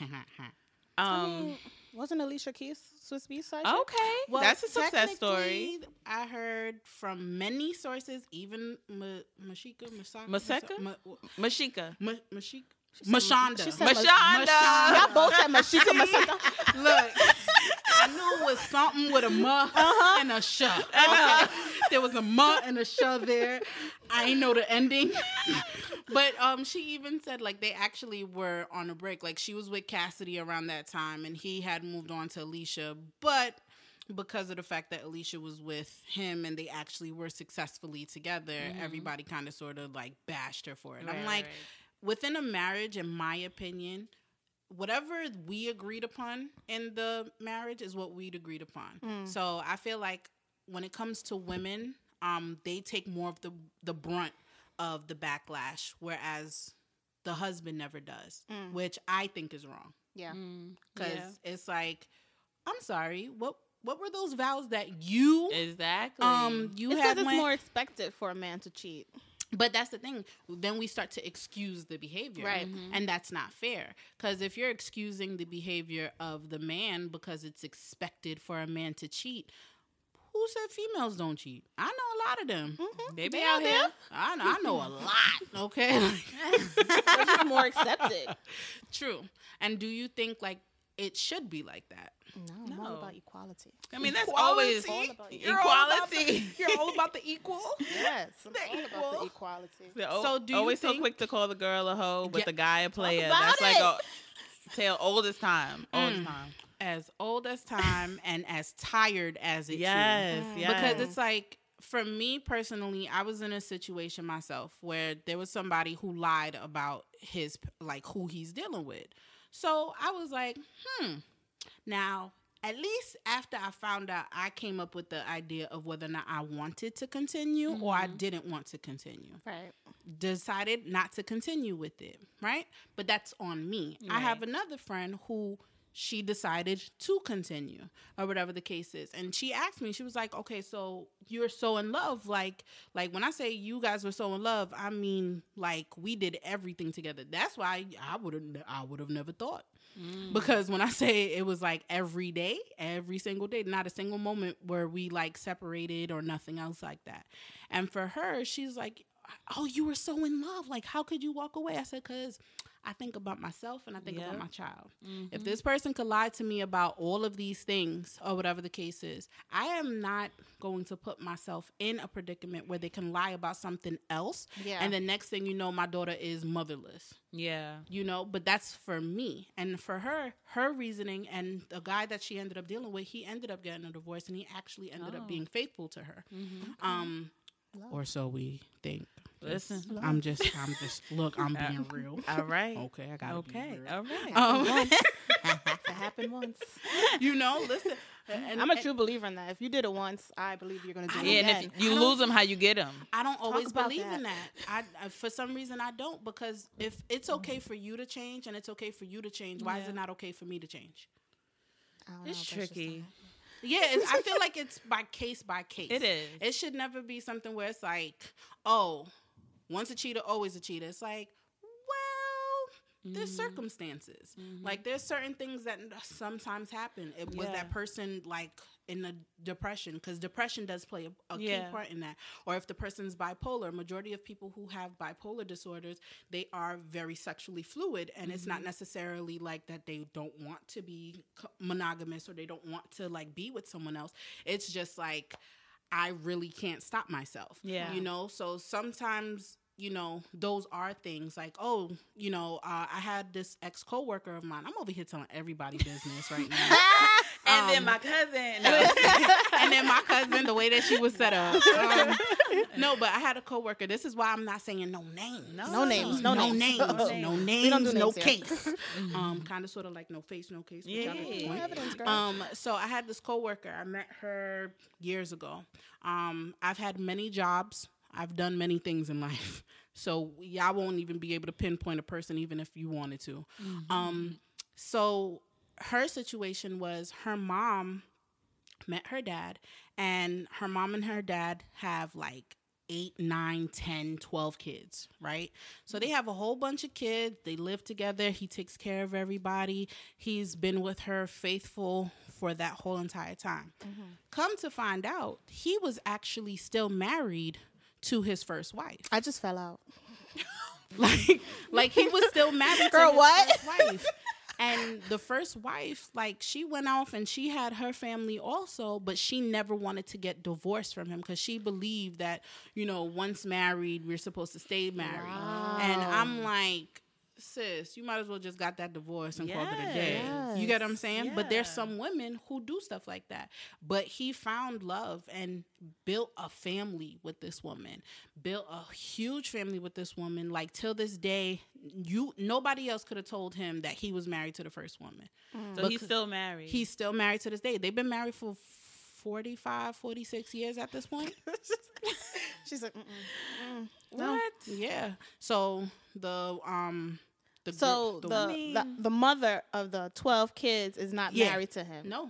[SPEAKER 1] I
[SPEAKER 3] Um,
[SPEAKER 1] mean, wasn't Alicia Keys Swizz Beatz side? chick?
[SPEAKER 3] okay, well, that's a success story.
[SPEAKER 4] I heard from many sources, even Ma- Mashika, Masaka,
[SPEAKER 3] Maseka?
[SPEAKER 4] Ma-
[SPEAKER 3] Mashika.
[SPEAKER 4] Ma- Mashika,
[SPEAKER 1] said-
[SPEAKER 4] Mashonda,
[SPEAKER 1] she said Mash-
[SPEAKER 3] Mashonda.
[SPEAKER 1] Y'all both said Mashika Masaka.
[SPEAKER 4] Look, I knew it was something with a ma
[SPEAKER 1] Uh-huh.
[SPEAKER 4] and a sh. Okay. There was a ma and a sh there. I ain't know the ending. but um, she even said like they actually were on a break. Like she was with Cassidy around that time, and he had moved on to Alicia, but. Because of the fact that Alicia was with him and they actually were successfully together, everybody kind of sort of like bashed her for it. I'm like,
[SPEAKER 3] right.
[SPEAKER 4] within a marriage, in my opinion, whatever we agreed upon in the marriage is what we'd agreed upon.
[SPEAKER 1] Mm.
[SPEAKER 4] So I feel like when it comes to women, um, they take more of the the brunt of the backlash, whereas the husband never does,
[SPEAKER 1] Mm.
[SPEAKER 4] which I think is wrong.
[SPEAKER 1] Yeah.
[SPEAKER 4] Because
[SPEAKER 3] Yeah.
[SPEAKER 4] it's like, I'm sorry, what what were those vows that you
[SPEAKER 3] Exactly.
[SPEAKER 4] um you
[SPEAKER 1] It's
[SPEAKER 4] had
[SPEAKER 1] it's
[SPEAKER 4] went-
[SPEAKER 1] more expected for a man to cheat.
[SPEAKER 4] But that's the thing. Then we start to excuse the behavior.
[SPEAKER 1] Right. Mm-hmm. Mm-hmm.
[SPEAKER 4] And that's not fair. Because if you're excusing the behavior of the man because it's expected for a man to cheat, who said females don't cheat? I know a lot of them. Mm-hmm.
[SPEAKER 3] they be
[SPEAKER 1] They
[SPEAKER 3] out
[SPEAKER 1] there.
[SPEAKER 3] here.
[SPEAKER 4] I know, I know a lot. Okay.
[SPEAKER 1] Just more accepted.
[SPEAKER 4] True. And do you think like it should be like that?
[SPEAKER 1] No, I'm all
[SPEAKER 3] No.
[SPEAKER 1] about equality.
[SPEAKER 3] I mean, that's
[SPEAKER 4] Equality?
[SPEAKER 3] always
[SPEAKER 1] All about
[SPEAKER 4] You're all about
[SPEAKER 3] equality.
[SPEAKER 4] the- You're all about the equal?
[SPEAKER 1] Yes, I'm all about
[SPEAKER 4] equal.
[SPEAKER 1] the equality.
[SPEAKER 3] They're
[SPEAKER 4] So do you
[SPEAKER 3] always so quick to call the girl a hoe, but
[SPEAKER 4] Yeah.
[SPEAKER 3] the guy a player.
[SPEAKER 1] about
[SPEAKER 3] That's like a tale old as time. Old
[SPEAKER 4] Mm.
[SPEAKER 3] as time.
[SPEAKER 4] As old as time and as tired as it too.
[SPEAKER 3] Yes, yes.
[SPEAKER 4] because it's like for me personally i was in a situation myself where there was somebody who lied about his like who he's dealing with so i was like hmm now at least after I found out, I came up with the idea of whether or not I wanted to continue or I mm-hmm. didn't want to continue.
[SPEAKER 1] Right.
[SPEAKER 4] Decided not to continue with it, right? But that's on me. I have another friend who she decided to continue or whatever the case is and she asked me she was like okay so you're so in love like like when i say you guys were so in love i mean like we did everything together that's why i would have i would have never thought Mm. because when I say it was like every day, every single day, not a single moment where we like separated or nothing else like that. And for her, she's like, "Oh, you were so in love. Like, how could you walk away?" I said, "Cause I think about myself and I think about my child. If this person could lie to me about all of these things or whatever the case is, I am not going to put myself in a predicament where they can lie about something else.
[SPEAKER 1] Yeah.
[SPEAKER 4] And the next thing you know, my daughter is motherless
[SPEAKER 3] Yeah.
[SPEAKER 4] you know but that's for me and for her her reasoning and the guy that she ended up dealing with he ended up getting a divorce and he actually ended up being faithful to her um or so we think
[SPEAKER 3] Listen.
[SPEAKER 4] i'm just i'm just look i'm being real
[SPEAKER 3] All right.
[SPEAKER 4] okay i gotta
[SPEAKER 3] Okay.
[SPEAKER 4] be real.
[SPEAKER 3] All right.
[SPEAKER 4] um,
[SPEAKER 1] That happened once.
[SPEAKER 4] you know listen and,
[SPEAKER 1] I'm a true believer in that. If you did it once, I believe you're gonna do it
[SPEAKER 3] yeah,
[SPEAKER 1] again.
[SPEAKER 3] and if you lose them, how you get them?
[SPEAKER 4] I don't always
[SPEAKER 1] about
[SPEAKER 4] believe in
[SPEAKER 1] that.
[SPEAKER 4] that. I, I for some reason I don't because if it's okay for you to change and it's okay for you to change, why is it not okay for me to change?
[SPEAKER 1] I don't
[SPEAKER 3] It's
[SPEAKER 1] that's
[SPEAKER 3] tricky.
[SPEAKER 4] Yeah, it's, I feel like it's by case by case.
[SPEAKER 3] It is.
[SPEAKER 4] It should never be something where it's like, oh, once a cheater, always a cheater. It's like, well, there's
[SPEAKER 3] Mm-hmm.
[SPEAKER 4] circumstances. Like there's certain things that sometimes happen. It was that person like in a depression because depression does play a, a key part in that. Or if the person's bipolar, majority of people who have bipolar disorders, they are very sexually fluid, and it's
[SPEAKER 3] Mm-hmm.
[SPEAKER 4] not necessarily like that they don't want to be monogamous or they don't want to like be with someone else. It's just like I really can't stop myself.
[SPEAKER 3] Yeah.
[SPEAKER 4] you know. So sometimes. You know, those are things like, oh, you know, uh, I had this ex coworker of mine. I'm over here telling everybody business right now.
[SPEAKER 3] And then
[SPEAKER 4] Um,
[SPEAKER 3] my cousin.
[SPEAKER 4] and then my cousin, the way that she was set up. Um, no, but I had a coworker. This is why I'm not saying no names.
[SPEAKER 1] No names, no names.
[SPEAKER 4] no
[SPEAKER 1] names.
[SPEAKER 4] No names, no
[SPEAKER 1] We
[SPEAKER 4] names,
[SPEAKER 1] don't do
[SPEAKER 4] no
[SPEAKER 1] names here.
[SPEAKER 4] case. um, kind of sort of like no face, no case. which I like the
[SPEAKER 3] Yeah.
[SPEAKER 1] Evidence, girl.
[SPEAKER 4] Um, so I had this coworker. I met her years ago. Um, I've had many jobs. I've done many things in life. So y'all won't even be able to pinpoint a person, even if you wanted to. Um, so her situation was her mom met her dad, and her mom and her dad have like eight, nine, 10, 12 kids, right? So they have a whole bunch of kids. They live together. He takes care of everybody. He's been with her faithful for that whole entire time. Mm-hmm. Come to find out, he was actually still married to his first wife.
[SPEAKER 1] I just fell out.
[SPEAKER 4] Like, like he was still married
[SPEAKER 1] Girl,
[SPEAKER 4] to his
[SPEAKER 1] what?
[SPEAKER 4] first wife. And the first wife, like she went off and she had her family also, but she never wanted to get divorced from him because she believed that, you know, once married, we're supposed to stay married. And I'm like, sis, you might as well just got that divorce and called it a day. You get what I'm saying? But there's some women who do stuff like that. But he found love and built a family with this woman. Built a huge family with this woman. Like till this day, you nobody else could have told him that he was married to the first woman.
[SPEAKER 3] so he's still married.
[SPEAKER 4] He's still married to this day. They've been married for 45, 46 years at this point.
[SPEAKER 1] She's like, Mm-mm.
[SPEAKER 3] what?
[SPEAKER 4] yeah. So the um the gir-
[SPEAKER 1] so the the, the, mother of the twelve kids is not
[SPEAKER 4] Yeah.
[SPEAKER 1] married to him.
[SPEAKER 4] no.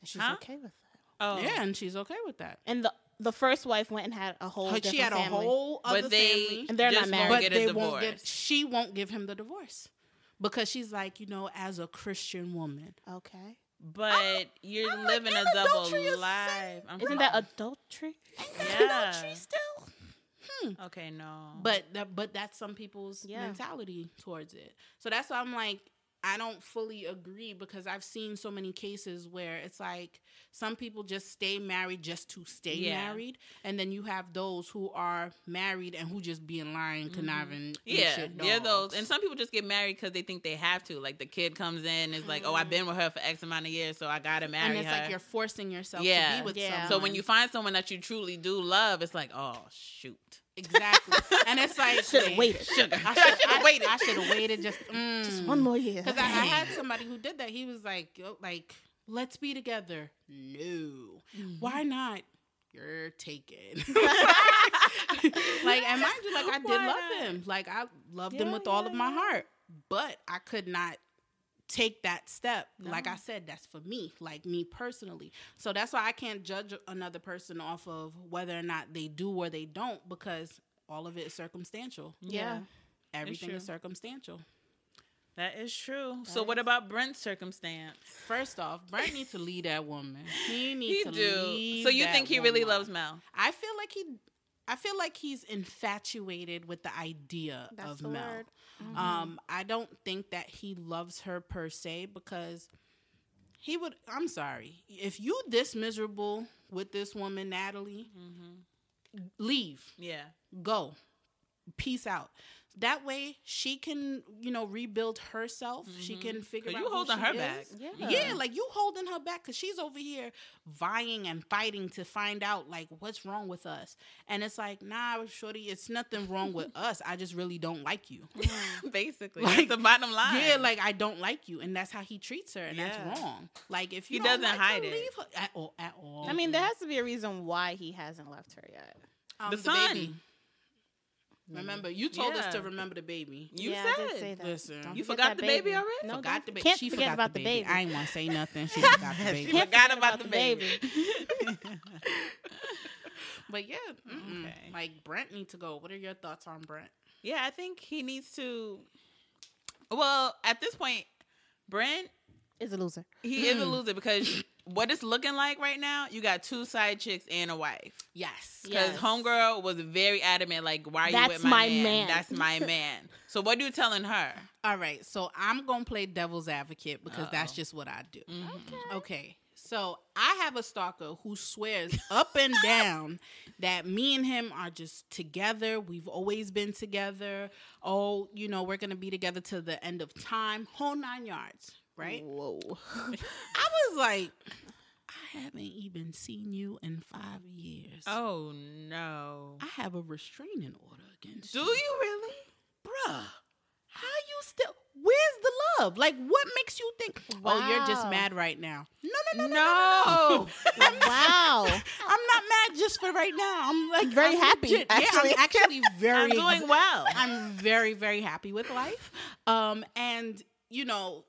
[SPEAKER 1] and she's
[SPEAKER 3] Huh?
[SPEAKER 1] okay with that.
[SPEAKER 3] Oh,
[SPEAKER 4] Yeah, and she's okay with that.
[SPEAKER 1] And the the first wife went and had a whole.
[SPEAKER 4] Her-
[SPEAKER 1] different
[SPEAKER 4] she had a
[SPEAKER 1] family.
[SPEAKER 4] whole other
[SPEAKER 3] But they
[SPEAKER 4] family.
[SPEAKER 1] And they're not
[SPEAKER 3] just
[SPEAKER 1] married.
[SPEAKER 3] won't
[SPEAKER 4] but
[SPEAKER 3] get a
[SPEAKER 4] they
[SPEAKER 3] divorce.
[SPEAKER 4] won't get she won't give him the divorce because she's like you know as a christian woman
[SPEAKER 1] Okay.
[SPEAKER 3] but you're
[SPEAKER 4] I'm
[SPEAKER 3] living
[SPEAKER 4] ain't
[SPEAKER 3] a double
[SPEAKER 4] adultery sin?
[SPEAKER 3] life. I'm
[SPEAKER 1] Isn't that adultery?
[SPEAKER 3] yeah?
[SPEAKER 4] adultery still
[SPEAKER 3] Okay, no.
[SPEAKER 4] but that, but that's some people's
[SPEAKER 1] Yeah.
[SPEAKER 4] mentality towards it so that's why i'm like i don't fully agree because i've seen so many cases where it's like some people just stay married just to stay
[SPEAKER 3] Yeah.
[SPEAKER 4] married and then you have those who are married and who just be in lying conniving
[SPEAKER 3] Mm-hmm. yeah,
[SPEAKER 4] shit
[SPEAKER 3] they're those. And some people just get married because they think they have to. Like the kid comes in, and is like, "Oh, I've been with her for X amount of years, so I gotta marry her.
[SPEAKER 4] and it's
[SPEAKER 3] her."
[SPEAKER 4] like you're forcing yourself to
[SPEAKER 3] yeah.
[SPEAKER 4] be with
[SPEAKER 1] Yeah.
[SPEAKER 4] someone
[SPEAKER 3] so when you find someone that you truly do love, it's like, "Oh, shoot."
[SPEAKER 4] Exactly. and it's like
[SPEAKER 1] Should have waited.
[SPEAKER 3] Sugar.
[SPEAKER 4] I should have waited. I should have waited just mm.
[SPEAKER 1] One more year.
[SPEAKER 4] because I, I had somebody who did that. He was like, like Let's be together. No.
[SPEAKER 3] Mm-hmm.
[SPEAKER 4] Why not? You're taken. like, and mind you, like I did
[SPEAKER 3] Why
[SPEAKER 4] love
[SPEAKER 3] not?
[SPEAKER 4] him. Like I loved him
[SPEAKER 3] Yeah,
[SPEAKER 4] with all of my heart. But I could not take that step. Like I said, that's for me, like me personally. So that's why I can't judge another person off of whether or not they do or they don't because all of it is circumstantial.
[SPEAKER 1] Yeah.
[SPEAKER 4] Everything is circumstantial.
[SPEAKER 3] That is true. so what about Brent's circumstance?
[SPEAKER 4] First off, Brent needs to lead that woman. He needs
[SPEAKER 3] He
[SPEAKER 4] to
[SPEAKER 3] do.
[SPEAKER 4] lead
[SPEAKER 3] So you
[SPEAKER 4] that
[SPEAKER 3] think he really loves Mel?
[SPEAKER 4] I feel like he I feel like he's infatuated with the idea
[SPEAKER 1] That's
[SPEAKER 4] of
[SPEAKER 1] the
[SPEAKER 4] Mel.
[SPEAKER 1] word.
[SPEAKER 4] Um, I don't think that he loves her per se because he would. I'm sorry if you this miserable with this woman, Natalie. Leave,
[SPEAKER 3] Yeah.
[SPEAKER 4] go, peace out. That way she can, you know, rebuild herself. She can figure
[SPEAKER 3] Cause
[SPEAKER 4] out
[SPEAKER 3] you
[SPEAKER 4] who
[SPEAKER 3] holding
[SPEAKER 4] she
[SPEAKER 3] her
[SPEAKER 4] is.
[SPEAKER 3] back.
[SPEAKER 1] Yeah.
[SPEAKER 4] Yeah, like you holding her back because she's over here vying and fighting to find out like what's wrong with us. And it's like, nah, shorty, it's nothing wrong with us. I just really don't like you.
[SPEAKER 3] Basically,
[SPEAKER 4] Like,
[SPEAKER 3] that's the bottom line.
[SPEAKER 4] Yeah, like I don't like you, and that's how he treats her, and
[SPEAKER 3] Yeah.
[SPEAKER 4] that's wrong. Like if
[SPEAKER 3] He
[SPEAKER 4] don't
[SPEAKER 3] doesn't
[SPEAKER 4] like
[SPEAKER 3] hide
[SPEAKER 4] her,
[SPEAKER 3] it.
[SPEAKER 4] leave her at all. At all.
[SPEAKER 1] I mean, there has to be a reason why he hasn't left her yet.
[SPEAKER 4] Um,
[SPEAKER 3] the
[SPEAKER 4] the
[SPEAKER 3] son.
[SPEAKER 4] baby. Mm-hmm. Remember, you told us to remember the baby.
[SPEAKER 3] You
[SPEAKER 1] yeah, I
[SPEAKER 3] said.
[SPEAKER 1] did say that.
[SPEAKER 4] Listen.
[SPEAKER 1] Don't
[SPEAKER 3] You forgot the baby already?
[SPEAKER 1] No,
[SPEAKER 4] forgot the baby.
[SPEAKER 1] Can't
[SPEAKER 4] she
[SPEAKER 1] forget
[SPEAKER 4] forgot
[SPEAKER 1] about
[SPEAKER 4] the
[SPEAKER 1] the
[SPEAKER 4] baby.
[SPEAKER 1] baby.
[SPEAKER 4] I ain't want to say nothing. She forgot the baby.
[SPEAKER 3] She forgot about the
[SPEAKER 1] the
[SPEAKER 3] baby.
[SPEAKER 4] But yeah.
[SPEAKER 3] Okay.
[SPEAKER 4] like Brent need to go. What are your thoughts on Brent?
[SPEAKER 3] Yeah, I think he needs to. Well, at this point, Brent
[SPEAKER 1] Is a loser.
[SPEAKER 3] he is a mm. loser because what it's looking like right now, you got two side chicks and a wife.
[SPEAKER 4] Yes.
[SPEAKER 3] Because
[SPEAKER 1] Yes.
[SPEAKER 3] homegirl was very adamant, like, "Why are you with my,
[SPEAKER 1] my
[SPEAKER 3] man?
[SPEAKER 1] man."
[SPEAKER 3] That's my man." So what are you telling her?
[SPEAKER 4] All right, so I'm gonna play devil's advocate because that's
[SPEAKER 3] Uh-oh.
[SPEAKER 4] just what I do.
[SPEAKER 3] Mm-hmm.
[SPEAKER 4] Okay, so I have a stalker who swears up and down that me and him are just together. We've always been together. Oh, you know, we're gonna be together till the end of time, whole nine yards, right?
[SPEAKER 1] Whoa.
[SPEAKER 4] I was like, I haven't even seen you in five years.
[SPEAKER 3] Oh no!
[SPEAKER 4] I have a restraining order against
[SPEAKER 3] Do
[SPEAKER 4] you.
[SPEAKER 3] Do you really?
[SPEAKER 4] bruh, how you still? Where's the love? Like, what makes you think? Oh, you're just mad right now. No, no, no, no,
[SPEAKER 3] No.
[SPEAKER 4] no. no.
[SPEAKER 1] wow.
[SPEAKER 4] I'm not mad just for right now. I'm like
[SPEAKER 1] Very
[SPEAKER 4] I'm
[SPEAKER 1] happy,
[SPEAKER 4] legit- Yeah. I'm actually very.
[SPEAKER 3] I'm doing well.
[SPEAKER 4] I'm very, very happy with life. Um, and you know,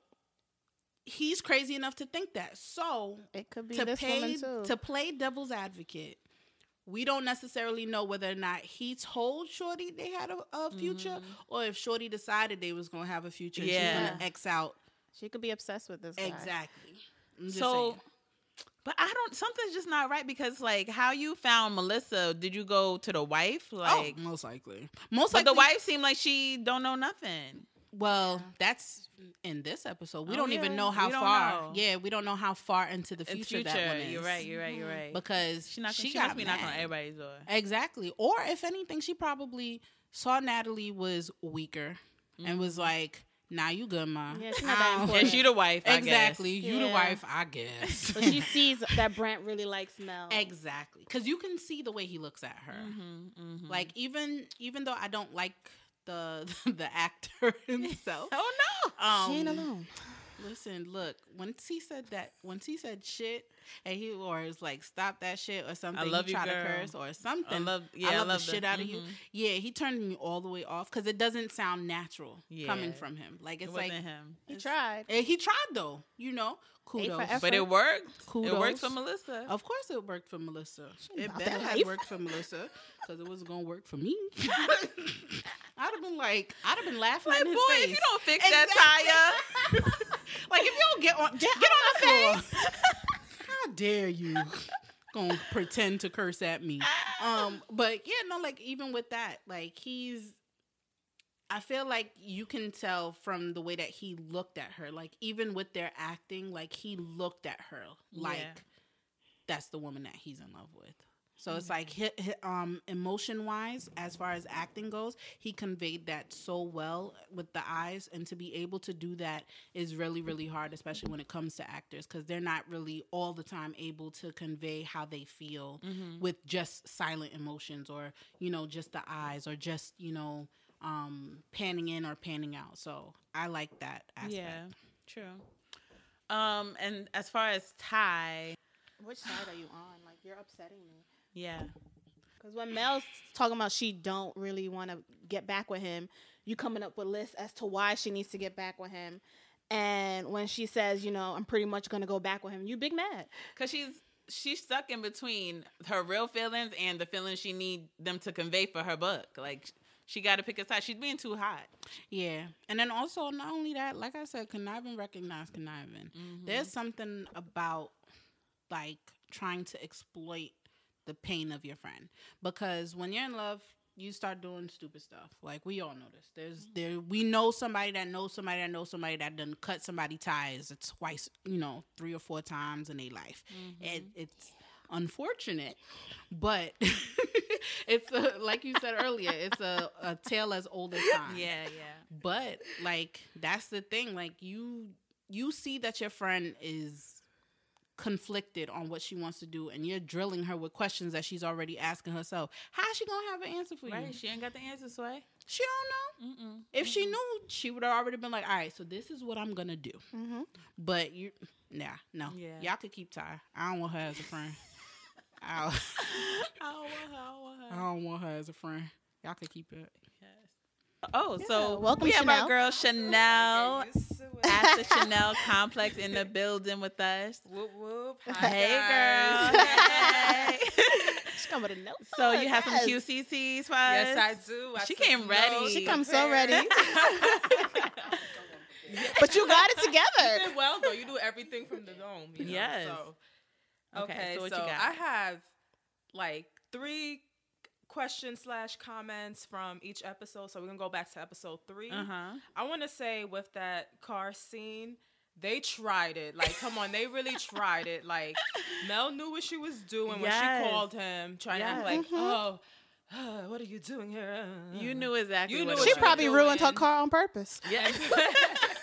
[SPEAKER 4] he's crazy enough to think that. So
[SPEAKER 1] It could be
[SPEAKER 4] to
[SPEAKER 1] this
[SPEAKER 4] pay
[SPEAKER 1] woman too.
[SPEAKER 4] to play devil's advocate. We don't necessarily know whether or not he told Shorty they had a, a future, mm-hmm. or if Shorty decided they was gonna have a future.
[SPEAKER 3] Yeah.
[SPEAKER 4] she's gonna X out
[SPEAKER 1] she could be obsessed with this guy.
[SPEAKER 4] exactly.
[SPEAKER 3] So,
[SPEAKER 4] saying.
[SPEAKER 3] but I don't. Something's just not right because, like, how you found Melissa? Did you go to the wife? Oh, like,
[SPEAKER 4] oh, most likely, most
[SPEAKER 3] but
[SPEAKER 4] likely
[SPEAKER 3] the wife seemed like she don't know nothing.
[SPEAKER 4] Well, that's in this episode. We
[SPEAKER 3] Oh,
[SPEAKER 4] don't even know how
[SPEAKER 3] don't
[SPEAKER 4] far.
[SPEAKER 3] know.
[SPEAKER 4] Yeah, we don't know how far into the
[SPEAKER 3] In
[SPEAKER 4] future,
[SPEAKER 3] future,
[SPEAKER 4] that one is.
[SPEAKER 3] you're right. You're right. You're right.
[SPEAKER 4] Because
[SPEAKER 3] she not.
[SPEAKER 4] she,
[SPEAKER 3] She,
[SPEAKER 4] got
[SPEAKER 3] must be knocking on
[SPEAKER 4] mad.
[SPEAKER 3] everybody's door.
[SPEAKER 4] Exactly. Or if anything, she probably saw Natalie was weaker and was like, "Nah, you good, ma."
[SPEAKER 1] Yeah, she's not that
[SPEAKER 4] Um,
[SPEAKER 1] important.
[SPEAKER 3] And she the wife. I
[SPEAKER 4] Exactly.
[SPEAKER 3] guess.
[SPEAKER 4] You the wife, I guess.
[SPEAKER 1] But she sees that Brent really likes Mel.
[SPEAKER 4] exactly. Because you can see the way he looks at her.
[SPEAKER 3] Mm-hmm,
[SPEAKER 4] Like even even though I don't like the the actor himself.
[SPEAKER 3] Oh no.
[SPEAKER 4] Um,
[SPEAKER 1] she ain't alone.
[SPEAKER 4] Listen, look. Once he said that, once he said shit, and he or is like stop that shit or something.
[SPEAKER 3] I love
[SPEAKER 4] he
[SPEAKER 3] you,
[SPEAKER 4] tried
[SPEAKER 3] girl.
[SPEAKER 4] to curse or something.
[SPEAKER 3] I love- yeah,
[SPEAKER 4] I
[SPEAKER 3] I
[SPEAKER 4] love,
[SPEAKER 3] love
[SPEAKER 4] the
[SPEAKER 3] the-
[SPEAKER 4] shit out of you. Yeah, he turned me all the way off because it doesn't sound natural coming from him. Like
[SPEAKER 3] It
[SPEAKER 4] it's
[SPEAKER 3] wasn't
[SPEAKER 4] like
[SPEAKER 3] him.
[SPEAKER 1] He tried.
[SPEAKER 4] He tried though. You know, kudos.
[SPEAKER 1] effort.
[SPEAKER 3] But it worked. It worked for Melissa.
[SPEAKER 4] Of course, it worked for Melissa. It better
[SPEAKER 1] that
[SPEAKER 4] have worked for Melissa because it wasn't gonna work for me. I'd have been like, I'd have been laughing
[SPEAKER 3] Like,
[SPEAKER 4] in his
[SPEAKER 3] boy,
[SPEAKER 4] face.
[SPEAKER 3] if you don't fix that tire,
[SPEAKER 4] like if you don't get on, get, on the face. How dare you? Gonna pretend to curse at me. Um, but yeah, no, like even with that, like he's. I feel like you can tell from the way that he looked at her, like even with their acting, like he looked at her like
[SPEAKER 3] Yeah.
[SPEAKER 4] that's the woman that he's in love with. So it's like hi hi- um emotion wise, as far as acting goes, he conveyed that so well with the eyes, and to be able to do that is really really hard, especially when it comes to actors, because they're not really all the time able to convey how they feel with just silent emotions, or you know just the eyes, or just you know um panning in or panning out. So I like that aspect.
[SPEAKER 3] yeah, true. Um, and as far as Ty,
[SPEAKER 1] Which side are you on? Like you're upsetting me.
[SPEAKER 3] yeah,
[SPEAKER 1] Because when Mel's talking about she don't really want to get back with him, you coming up with lists as to why she needs to get back with him. And when she says, you know, I'm pretty much gonna go back with him, you big mad.
[SPEAKER 3] because she's she's stuck in between her real feelings and the feelings she need them to convey for her book. Like she got to pick a side. She's being too hot.
[SPEAKER 4] Yeah, and then also not only that, like I said, conniving recognize conniving. Mm-hmm. There's something about like trying to exploit the pain of your friend because when you're in love, you start doing stupid stuff. Like we all know this. There's mm-hmm. there we know somebody that knows somebody that knows somebody that done cut somebody ties twice, you know, three or four times in their life. Mm-hmm. And it's unfortunate, but it's a, like you said earlier, it's a, a tale as old as time.
[SPEAKER 3] Yeah, yeah.
[SPEAKER 4] But like that's the thing. Like you you see that your friend is conflicted on what she wants to do and you're drilling her with questions that she's already asking herself. How's she gonna have an answer for you?
[SPEAKER 3] Right?
[SPEAKER 4] you?
[SPEAKER 3] She ain't got the answer, Sway.
[SPEAKER 4] She don't know. If she knew, she would have already been like, "All right, so this is what I'm gonna do." Mm-hmm. But you, nah, no,
[SPEAKER 3] Yeah.
[SPEAKER 4] y'all could keep Ty. I don't want her as a friend. I, I don't want her. I don't want her. I don't want her as a friend. Y'all could keep it.
[SPEAKER 3] Oh, so
[SPEAKER 1] welcome,
[SPEAKER 3] we have
[SPEAKER 1] Shanell.
[SPEAKER 3] our girl Shanell at the Shanell complex in the building with us.
[SPEAKER 11] Whoop whoop. Hi,
[SPEAKER 3] Hey,
[SPEAKER 11] guys.
[SPEAKER 3] girl. Hey.
[SPEAKER 1] She come with a note.
[SPEAKER 3] So you have
[SPEAKER 1] Yes.
[SPEAKER 3] some QCCs for us?
[SPEAKER 11] Yes, I do. I
[SPEAKER 3] She came ready. She
[SPEAKER 1] comes so ready. but you got it together.
[SPEAKER 11] You
[SPEAKER 1] together.
[SPEAKER 11] did well though. You do everything from the dome. You know?
[SPEAKER 3] Yes.
[SPEAKER 11] So,
[SPEAKER 3] Okay,
[SPEAKER 11] okay,
[SPEAKER 3] so
[SPEAKER 11] so,
[SPEAKER 3] what you got?
[SPEAKER 11] I have like three questions slash comments from each episode. So we're gonna go back to episode 3
[SPEAKER 3] Uh-huh.
[SPEAKER 11] I want to say with that car scene. They tried it. Like, come on, they really tried it. Like, Mel knew what she was doing when she called him, trying to act like,
[SPEAKER 1] Mm-hmm.
[SPEAKER 11] oh, what are you doing here?
[SPEAKER 3] You knew exactly
[SPEAKER 11] You
[SPEAKER 3] what
[SPEAKER 11] knew
[SPEAKER 3] it
[SPEAKER 1] She
[SPEAKER 11] what
[SPEAKER 3] was.
[SPEAKER 1] probably ruined her car on purpose.
[SPEAKER 3] Yeah.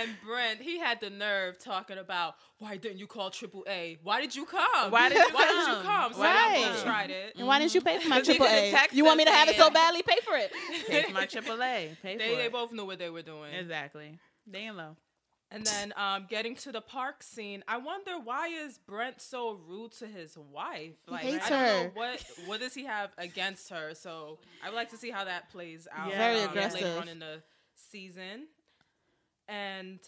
[SPEAKER 11] And Brent, he had the nerve talking about why didn't you call Triple A? Why did you come?
[SPEAKER 3] Why did you come?
[SPEAKER 11] Why did
[SPEAKER 3] come?
[SPEAKER 11] you come? So
[SPEAKER 1] Right.
[SPEAKER 11] they both tried it.
[SPEAKER 1] And why didn't you pay for my triple A?
[SPEAKER 3] texted
[SPEAKER 1] You want me to have it so badly? Pay for it.
[SPEAKER 3] Pay for my AAA. Pay
[SPEAKER 11] They,
[SPEAKER 3] for
[SPEAKER 11] they
[SPEAKER 3] it.
[SPEAKER 11] both knew what they were doing.
[SPEAKER 3] Exactly. They in low.
[SPEAKER 11] And then um, getting to the park scene, I wonder why is Brent so rude to his wife? Like
[SPEAKER 1] hates
[SPEAKER 11] I don't
[SPEAKER 1] her.
[SPEAKER 11] know what what does he have against her? So I would like to see how that plays out.
[SPEAKER 3] Yeah. Very
[SPEAKER 11] um, later on in the season. And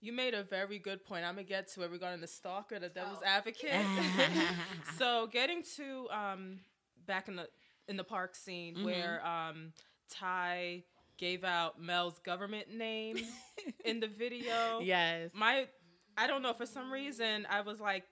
[SPEAKER 11] you made a very good point. I'm gonna get to it regarding the stalker, the devil's advocate. so getting to um, back in the in the park scene
[SPEAKER 3] Mm-hmm.
[SPEAKER 11] where um, Ty gave out Mel's government name in the video.
[SPEAKER 3] Yes.
[SPEAKER 11] My I don't know for some reason I was like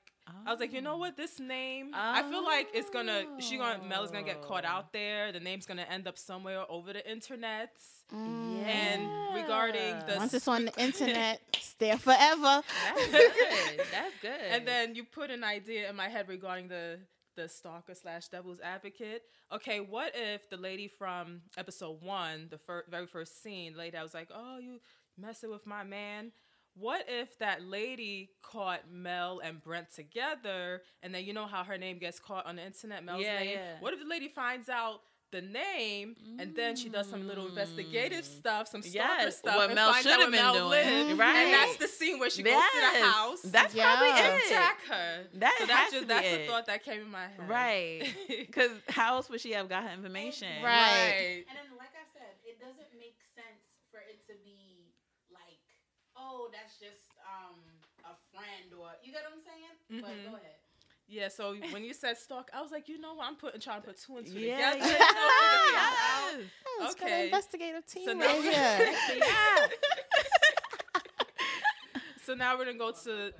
[SPEAKER 11] I was like, you know what, this name I feel like it's gonna she gonna Mel's gonna get caught out oh. there. The name's gonna end up somewhere over the internet. Mm. Yeah. And regarding the
[SPEAKER 1] Once it's on the internet, it's there forever.
[SPEAKER 3] That's good. That's good.
[SPEAKER 11] and then you put an idea in my head regarding the the stalker slash devil's advocate. Okay, what if the lady from episode one, the fir- very first scene, lady, I was like, oh, you messing with my man. What if that lady caught Mel and Brent together, and then you know how her name gets caught on the internet, Mel's
[SPEAKER 3] Yeah,
[SPEAKER 11] name?
[SPEAKER 3] yeah.
[SPEAKER 11] What if the lady finds out the name, and then she does some little mm. investigative stuff, some stalker
[SPEAKER 3] Yes,
[SPEAKER 11] stuff,
[SPEAKER 3] what
[SPEAKER 11] and
[SPEAKER 3] Mel
[SPEAKER 11] finds out
[SPEAKER 3] should have
[SPEAKER 11] where
[SPEAKER 3] been
[SPEAKER 11] Mel
[SPEAKER 3] doing.
[SPEAKER 11] lived,
[SPEAKER 3] Right.
[SPEAKER 11] And that's the scene where she goes to the house
[SPEAKER 3] That's
[SPEAKER 1] Yeah.
[SPEAKER 3] probably it.
[SPEAKER 11] attack her.
[SPEAKER 3] That
[SPEAKER 11] so that's just
[SPEAKER 3] be
[SPEAKER 11] that's
[SPEAKER 3] it.
[SPEAKER 11] the thought that came in my head.
[SPEAKER 3] Right. Because how else would she have got her information?
[SPEAKER 1] Right.
[SPEAKER 11] Right.
[SPEAKER 4] And then, like I said, it doesn't make sense for it to be like, oh, that's just um a friend or you get what I'm saying. But
[SPEAKER 11] Mhm.
[SPEAKER 4] go ahead.
[SPEAKER 11] Yeah. So when you said stalk, I was like, you know what? I'm putting trying to put two and two
[SPEAKER 3] Yeah.
[SPEAKER 11] together.
[SPEAKER 3] yeah.
[SPEAKER 11] You know, figure things out.
[SPEAKER 3] Yes.
[SPEAKER 1] Oh, it's got an
[SPEAKER 11] Okay.
[SPEAKER 1] investigative team
[SPEAKER 11] So
[SPEAKER 1] right
[SPEAKER 11] now-
[SPEAKER 1] here.
[SPEAKER 3] Yeah.
[SPEAKER 11] So now we're gonna go to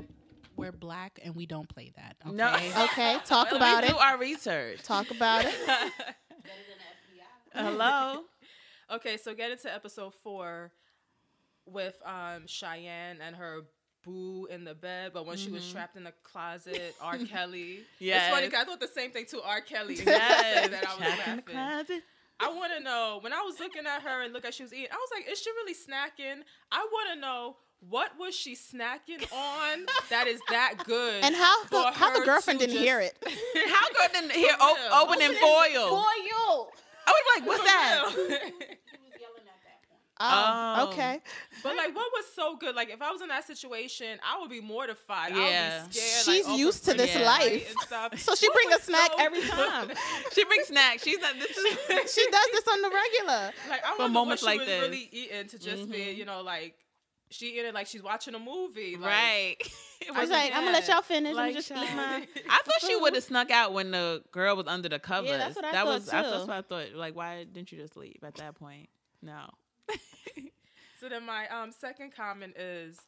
[SPEAKER 4] We're black and we don't play that. Okay?
[SPEAKER 3] No.
[SPEAKER 1] Okay, talk
[SPEAKER 3] Well,
[SPEAKER 1] about
[SPEAKER 3] we
[SPEAKER 1] it.
[SPEAKER 3] do our research.
[SPEAKER 1] Talk about it.
[SPEAKER 3] Hello.
[SPEAKER 11] okay. So get into episode four with um Cheyenne and her boo in the bed, but when she was trapped in the closet, R. Kelly. Yeah, it's funny
[SPEAKER 3] Yes.
[SPEAKER 11] 'cause I thought the same thing too. R. Kelly.
[SPEAKER 3] Yes.
[SPEAKER 11] that I was
[SPEAKER 3] Trapped in the closet.
[SPEAKER 11] I want to know when I was looking at her and look at she was eating. I was like, is she really snacking? I want to know what was she snacking on that is that good.
[SPEAKER 1] And how the, how the girlfriend didn't
[SPEAKER 11] just-
[SPEAKER 1] hear it?
[SPEAKER 3] How good didn't hear
[SPEAKER 11] For
[SPEAKER 3] o-
[SPEAKER 11] real.
[SPEAKER 3] opening foil?
[SPEAKER 1] For you.
[SPEAKER 3] I was like, what's that?
[SPEAKER 11] For real.
[SPEAKER 4] She was yelling at that point.
[SPEAKER 1] Oh, okay.
[SPEAKER 11] But like, what was so good? Like, if I was in that situation, I would be mortified. I
[SPEAKER 3] Yeah.
[SPEAKER 11] would be scared.
[SPEAKER 1] She's
[SPEAKER 11] like,
[SPEAKER 1] used to this
[SPEAKER 11] overflowing
[SPEAKER 1] life. So she
[SPEAKER 11] What
[SPEAKER 1] bring a snack
[SPEAKER 11] so
[SPEAKER 1] every time.
[SPEAKER 3] she brings snacks. She's not. This is.
[SPEAKER 1] she does this on the regular.
[SPEAKER 11] Like I
[SPEAKER 3] For
[SPEAKER 11] wonder
[SPEAKER 3] moments
[SPEAKER 11] what she
[SPEAKER 3] like
[SPEAKER 11] was
[SPEAKER 3] this.
[SPEAKER 11] really eating to just be,
[SPEAKER 3] Mhm.
[SPEAKER 11] you know, like she eating like she's watching a movie. Like,
[SPEAKER 3] Right.
[SPEAKER 1] I was like, I'm gonna let y'all finish.
[SPEAKER 3] Like,
[SPEAKER 1] I'm just eat
[SPEAKER 3] child.
[SPEAKER 1] my.
[SPEAKER 3] I thought she would have snuck out when the girl was under the covers.
[SPEAKER 1] Yeah, that's what I
[SPEAKER 3] that
[SPEAKER 1] thought,
[SPEAKER 3] was I-
[SPEAKER 1] too.
[SPEAKER 3] that's what I thought. Like, why didn't you just leave at that point? No.
[SPEAKER 11] So then my um second comment is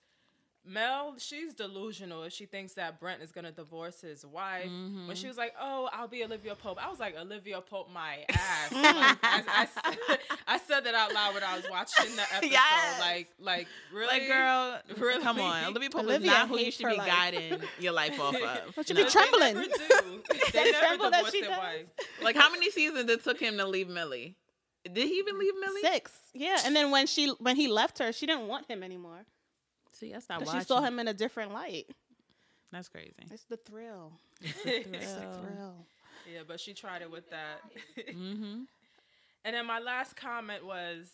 [SPEAKER 11] Mel, she's delusional if she thinks that Brent is gonna divorce his wife.
[SPEAKER 3] Mm-hmm.
[SPEAKER 11] When she was like, "Oh, I'll be Olivia Pope," I was like, "Olivia Pope, my ass." Like, I, I said, I said that out loud when I was watching the episode.
[SPEAKER 3] Yes.
[SPEAKER 11] Like, like really,
[SPEAKER 3] Like, girl,
[SPEAKER 11] really?
[SPEAKER 3] come on. Olivia Pope
[SPEAKER 1] Olivia
[SPEAKER 3] is not who you
[SPEAKER 1] hates
[SPEAKER 3] should be
[SPEAKER 1] life.
[SPEAKER 3] guiding your life off of.
[SPEAKER 1] Don't you
[SPEAKER 3] No.
[SPEAKER 1] be trembling?
[SPEAKER 11] They never do. They never
[SPEAKER 1] tremble that
[SPEAKER 11] divorce
[SPEAKER 1] she
[SPEAKER 11] their
[SPEAKER 1] does.
[SPEAKER 11] wife.
[SPEAKER 3] Like, how many seasons it took him to leave Mellie? Did he even leave Mellie?
[SPEAKER 1] Six. Yeah, and then when she when he left her, she didn't want him anymore.
[SPEAKER 3] See, I stopped
[SPEAKER 1] 'Cause
[SPEAKER 3] watching.
[SPEAKER 1] She saw him in a different light.
[SPEAKER 3] That's crazy.
[SPEAKER 1] It's the thrill.
[SPEAKER 11] It's
[SPEAKER 1] It's the thrill.
[SPEAKER 11] Yeah, but she tried it with that.
[SPEAKER 3] Mm-hmm.
[SPEAKER 11] And then my last comment was,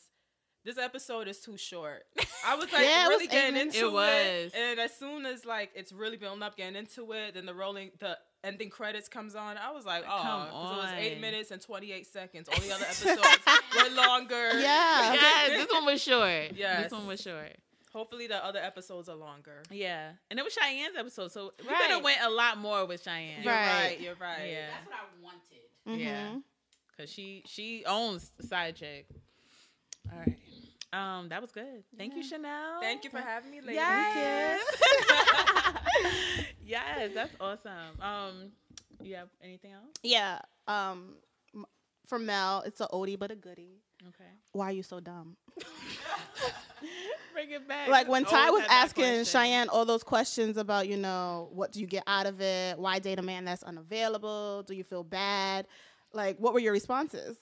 [SPEAKER 11] this episode is too short. I was like
[SPEAKER 1] Yeah,
[SPEAKER 11] really
[SPEAKER 1] was
[SPEAKER 11] getting into
[SPEAKER 1] minutes.
[SPEAKER 3] It was.
[SPEAKER 11] and as soon as like it's really building up, getting into it, then the rolling, the ending credits comes on. I was like, oh,
[SPEAKER 3] Come
[SPEAKER 11] 'cause it was eight minutes and twenty eight seconds. All the other episodes were longer.
[SPEAKER 1] Yeah.
[SPEAKER 3] Yes, this one was short.
[SPEAKER 11] Yes.
[SPEAKER 3] This one was short.
[SPEAKER 11] Hopefully, the other episodes are longer.
[SPEAKER 3] Yeah. And it was Cheyenne's episode, so we could
[SPEAKER 1] Right.
[SPEAKER 3] have went a lot more with Cheyenne.
[SPEAKER 11] You're
[SPEAKER 1] Right.
[SPEAKER 11] right. You're right.
[SPEAKER 3] Yeah.
[SPEAKER 4] That's what I wanted.
[SPEAKER 3] Yeah.
[SPEAKER 1] Mhm.
[SPEAKER 3] Cause she she owns the side chick. All right. Um, that was good. Thank you, Shanell.
[SPEAKER 11] Thank you for having me, ladies.
[SPEAKER 3] Yes. yes, that's awesome. Um, you have anything else?
[SPEAKER 1] Yeah. Um, for Mel, it's a oldie but a goodie.
[SPEAKER 3] Okay.
[SPEAKER 1] Why are you so dumb?
[SPEAKER 3] Bring it back.
[SPEAKER 1] Like when Ty was asking. Cheyenne all those questions about, you know, what do you get out of it? Why date a man that's unavailable? Do you feel bad? Like, what were your responses?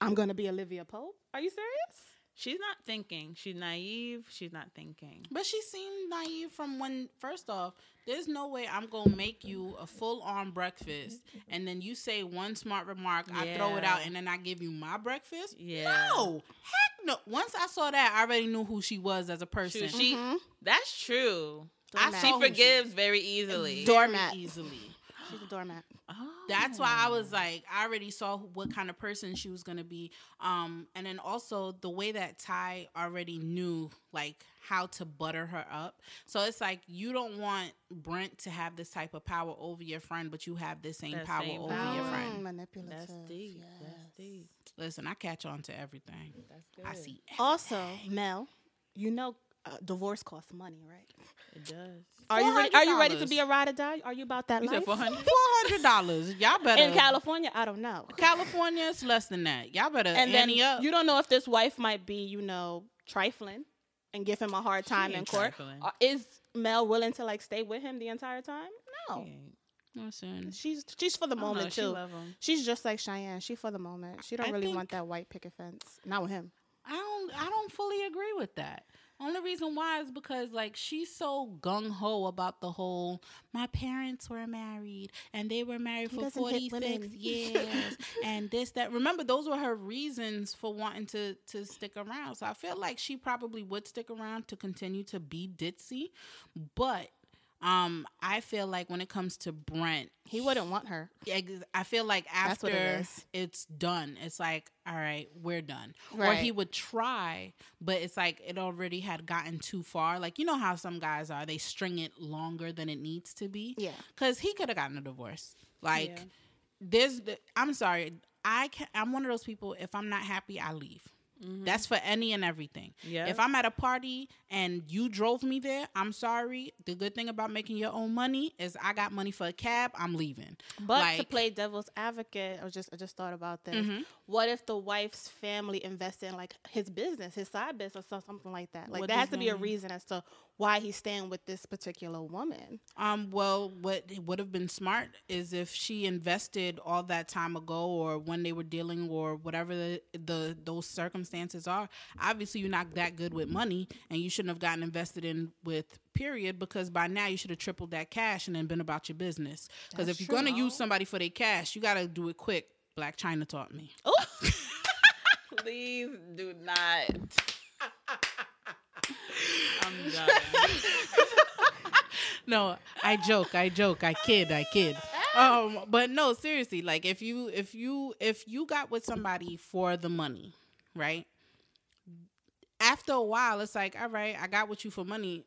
[SPEAKER 1] I'm gonna be Olivia Pope. Are you serious?
[SPEAKER 3] She's not thinking. She's naive. She's not thinking.
[SPEAKER 4] But she seemed naive from when, first off, there's no way I'm going to make you a full on breakfast and then you say one smart remark, I throw it out, and then I give you my breakfast.
[SPEAKER 3] Yeah.
[SPEAKER 4] No, heck no. Once I saw that, I already knew who she was as a person.
[SPEAKER 3] She, she
[SPEAKER 1] Mhm.
[SPEAKER 3] that's true.
[SPEAKER 4] I
[SPEAKER 3] She
[SPEAKER 4] saw who
[SPEAKER 3] forgives very easily.
[SPEAKER 1] Door-
[SPEAKER 4] very
[SPEAKER 1] Doormat.
[SPEAKER 4] easily.
[SPEAKER 1] She's a doormat.
[SPEAKER 3] Oh.
[SPEAKER 4] That's why I was like, I already saw what kind of person she was gonna be. Um, and then also the way that Ty already knew like how to butter her up. So it's like you don't want Brent to have this type of power over your friend, but you have this same
[SPEAKER 3] That
[SPEAKER 4] power
[SPEAKER 3] same
[SPEAKER 4] over
[SPEAKER 3] power.
[SPEAKER 4] your friend.
[SPEAKER 1] manipulative.
[SPEAKER 3] That's deep.
[SPEAKER 1] yes.
[SPEAKER 3] That's deep.
[SPEAKER 4] Listen, I catch on to everything.
[SPEAKER 3] That's good.
[SPEAKER 4] I see.
[SPEAKER 1] Also, Mel, you know, uh, divorce costs money, right?
[SPEAKER 3] It does.
[SPEAKER 1] Are you ready? Are you ready to be a ride or die? Are you about that
[SPEAKER 3] You said
[SPEAKER 1] life?
[SPEAKER 3] four hundred.
[SPEAKER 4] Four hundred dollars. Y'all better
[SPEAKER 1] In California, I don't know.
[SPEAKER 4] California, is less than that. Y'all better
[SPEAKER 1] And then
[SPEAKER 4] up.
[SPEAKER 1] you don't know if this wife might be, you know, trifling and give him a hard time in court.
[SPEAKER 3] trifling.
[SPEAKER 1] Uh, Is Mel willing to like stay with him the entire time? No.
[SPEAKER 4] Listen,
[SPEAKER 1] She's she's for the
[SPEAKER 3] I don't know,
[SPEAKER 1] moment
[SPEAKER 3] she love him.
[SPEAKER 1] She's just like Cheyenne. She for the moment. She don't
[SPEAKER 4] I
[SPEAKER 1] really want that white picket fence. Not with him.
[SPEAKER 4] I don't I don't fully agree with that. Only reason why is because like she's so gung ho about the whole my parents were married and they were married
[SPEAKER 1] He
[SPEAKER 4] for 46 years and this that remember those were her reasons for wanting to to stick around. So I feel like she probably would stick around to continue to be ditzy, but um I feel like when it comes to Brent,
[SPEAKER 1] He wouldn't want her.
[SPEAKER 4] I feel like after
[SPEAKER 1] it is.
[SPEAKER 4] done, it's like, all right, we're done. Or he would try, but it's like it already had gotten too far. Like you know how some guys are, they string it longer than it needs to be.
[SPEAKER 1] Yeah.
[SPEAKER 4] Because he could have gotten a divorce. Like
[SPEAKER 3] Yeah.
[SPEAKER 4] there's, the, I'm sorry, I can. I'm one of those people. If I'm not happy, I leave. That's for any and everything.
[SPEAKER 3] Yeah.
[SPEAKER 4] If I'm at a party and you drove me there, I'm sorry. The good thing about making your own money is I got money for a cab. I'm leaving.
[SPEAKER 1] But to play devil's advocate, I just I just thought about this.
[SPEAKER 4] Mhm.
[SPEAKER 1] What if the wife's family invested in like his business, his side business, or something like that? Like
[SPEAKER 4] What
[SPEAKER 1] there has to be a reason as to why he's staying with this particular woman.
[SPEAKER 4] Um, well, what would have been smart is if she invested all that time ago, or when they were dealing, or whatever the, the those circumstances are. Obviously, you're not that good with money, and you shouldn't have gotten invested in with. Period. Because by now you should have tripled that cash and then been about your business. Because if you're gonna use somebody for their cash, you gotta do it quick. Blac Chyna taught me.
[SPEAKER 1] Oh,
[SPEAKER 3] Please do not. I'm done.
[SPEAKER 4] No, I joke, I joke, I kid, I kid. Um, but no, seriously, like if you if you if you got with somebody for the money, right? After a while, it's like, all right, I got with you for money.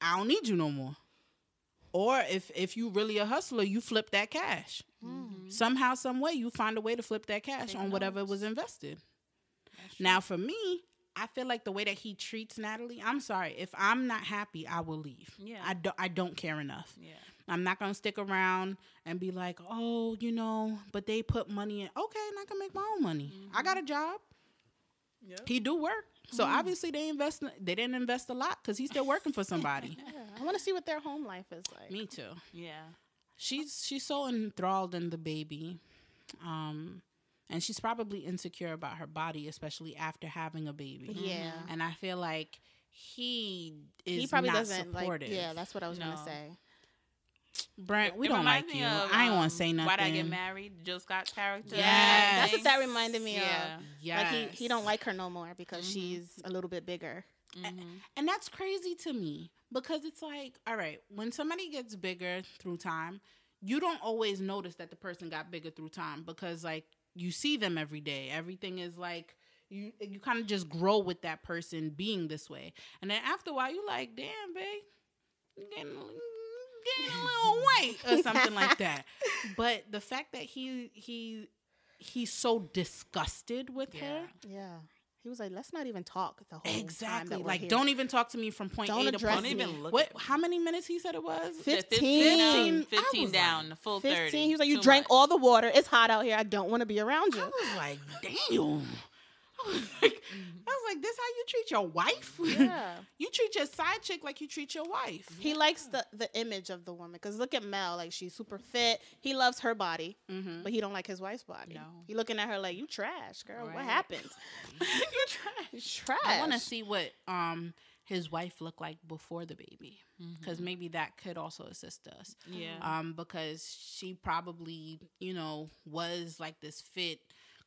[SPEAKER 4] I don't need you no more. Or if if you really a hustler, you flip that cash. Somehow, some way, you find a way to flip that cash on whatever was invested. Now, for me, I feel like the way that he treats Natalie, I'm sorry. If I'm not happy, I will leave.
[SPEAKER 3] Yeah.
[SPEAKER 4] I don't. I don't care enough.
[SPEAKER 3] Yeah.
[SPEAKER 4] I'm not gonna stick around and be like, oh, you know, but they put money in. Okay, and I can make my own money. I got a job. He do work, so obviously they invest. They didn't invest a lot because he's still working for somebody. yeah.
[SPEAKER 1] I want to see what their home life is like.
[SPEAKER 4] Me too.
[SPEAKER 3] Yeah.
[SPEAKER 4] She's she's so enthralled in the baby, um, and she's probably insecure about her body, especially after having a baby.
[SPEAKER 1] Yeah. Mm-hmm.
[SPEAKER 4] and I feel like he is
[SPEAKER 1] he probably
[SPEAKER 4] not
[SPEAKER 1] doesn't
[SPEAKER 4] supportive.
[SPEAKER 1] like. Yeah, that's what I was
[SPEAKER 3] No.
[SPEAKER 1] gonna say.
[SPEAKER 4] Brent, we
[SPEAKER 3] It
[SPEAKER 4] don't like
[SPEAKER 3] me
[SPEAKER 4] you.
[SPEAKER 3] of,
[SPEAKER 4] I ain't want
[SPEAKER 3] um,
[SPEAKER 4] to say nothing.
[SPEAKER 3] Why'd I get married? Jill Scott's character.
[SPEAKER 1] Yeah, that's what that reminded me
[SPEAKER 3] Yeah.
[SPEAKER 1] of.
[SPEAKER 4] Yes.
[SPEAKER 1] Like he, he don't like her no more because mm-hmm. she's a little bit bigger. Mm-hmm.
[SPEAKER 4] And that's crazy to me because it's like, all right, when somebody gets bigger through time, you don't always notice that the person got bigger through time because like you see them every day. Everything is like you you kind of just grow with that person being this way. And then after a while you like, damn, babe, you getting, getting a little white or something like that. But the fact that he he he's so disgusted with her.
[SPEAKER 1] Yeah. He was like, let's not even talk the whole time
[SPEAKER 4] Exactly. like,
[SPEAKER 1] here.
[SPEAKER 4] don't even talk to me from point
[SPEAKER 1] Don't
[SPEAKER 4] A to
[SPEAKER 1] address
[SPEAKER 4] point
[SPEAKER 1] me. Don't even
[SPEAKER 3] look
[SPEAKER 4] What? How many minutes he said it was?
[SPEAKER 1] 15.
[SPEAKER 3] 15,
[SPEAKER 4] I
[SPEAKER 3] 15 down, the full
[SPEAKER 1] 15.
[SPEAKER 3] 30.
[SPEAKER 1] He was like, you
[SPEAKER 3] Too
[SPEAKER 1] drank
[SPEAKER 3] much.
[SPEAKER 1] all the water. It's hot out here. I don't want to be around you.
[SPEAKER 4] I was like, damn. I was like, I was like, this how you treat your wife?
[SPEAKER 1] Yeah.
[SPEAKER 4] you treat your side chick like you treat your wife.
[SPEAKER 1] He likes the the image of the woman because look at Mel, like she's super fit. He loves her body,
[SPEAKER 4] Mhm.
[SPEAKER 1] but he don't like his wife's body.
[SPEAKER 3] No.
[SPEAKER 1] He looking at her like you trash, girl. What
[SPEAKER 3] Right.
[SPEAKER 1] happened? you trash. Trash.
[SPEAKER 4] I want to see what um his wife looked like before the baby, because maybe that could also assist us.
[SPEAKER 3] Yeah.
[SPEAKER 4] Um, because she probably, you know, was like this fit,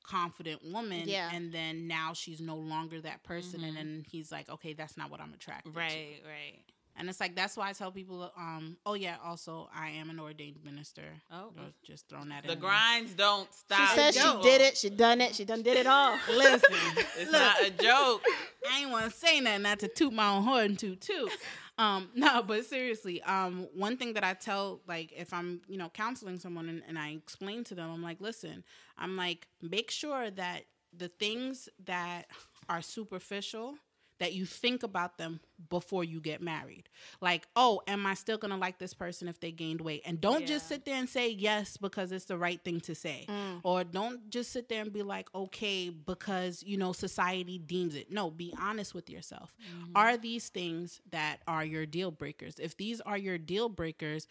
[SPEAKER 4] confident woman.
[SPEAKER 1] Yeah.
[SPEAKER 4] And then now she's no longer that person, and then he's like, okay, that's not what I'm attracted to.
[SPEAKER 3] Right, right.
[SPEAKER 4] And it's like that's why I tell people, um, oh yeah, also I am an ordained minister.
[SPEAKER 3] Oh.
[SPEAKER 4] Just throwing that
[SPEAKER 3] The
[SPEAKER 4] in.
[SPEAKER 3] grinds don't stop.
[SPEAKER 1] She says she did it. She done it. She done did it all.
[SPEAKER 4] Listen,
[SPEAKER 3] It's not a joke.
[SPEAKER 4] I ain't want to say nothing, not to toot my own horn toot toot. Um, no, but seriously, um, one thing that I tell, like, if I'm, you know, counseling someone and, and I explain to them, I'm like, listen, I'm like, make sure that the things that are superficial, that you think about them before you get married. Like, oh, am I still gonna like this person if they gained weight? And don't just sit there and say yes because it's the right thing to say. Mm. Or don't just sit there and be like, okay, because you know society deems it. No, be honest with yourself. Mm-hmm. Are these things that are your deal breakers? If these are your deal breakers,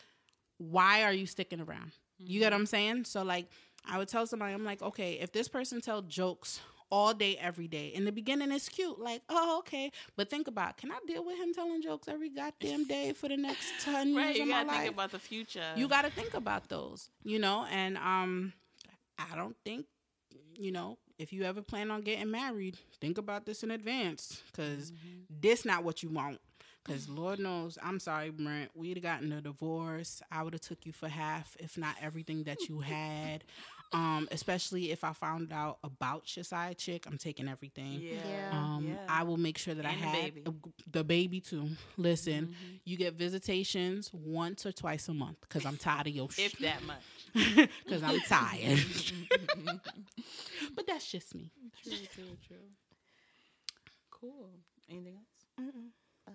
[SPEAKER 4] why are you sticking around? You get mm-hmm. what I'm saying? So like I would tell somebody, I'm like, okay, if this person tell jokes all day, every day, in the beginning it's cute, like, oh, okay. But think about, can I deal with him telling jokes every goddamn day for the next 10 years
[SPEAKER 3] Right, you
[SPEAKER 4] of my
[SPEAKER 3] gotta
[SPEAKER 4] life?
[SPEAKER 3] about the future.
[SPEAKER 4] you got to think about those, you know, and um, I don't think, you know, if you ever plan on getting married, think about this in advance, because this not what you want. Because Lord knows, I'm sorry, Brent, we'd have gotten a divorce. I would have took you for half, if not everything that you had. Um, especially if I found out about your side chick, I'm taking everything.
[SPEAKER 3] Yeah.
[SPEAKER 1] Yeah.
[SPEAKER 4] Um,
[SPEAKER 3] yeah.
[SPEAKER 4] I will make sure that I
[SPEAKER 3] And the
[SPEAKER 4] have
[SPEAKER 3] baby.
[SPEAKER 4] the baby too. Listen, you get visitations once or twice a month because I'm tired of your shit.
[SPEAKER 3] if
[SPEAKER 4] shit.
[SPEAKER 3] that much.
[SPEAKER 4] Because I'm tired. but that's just me.
[SPEAKER 3] True, true, true. Cool. Anything else?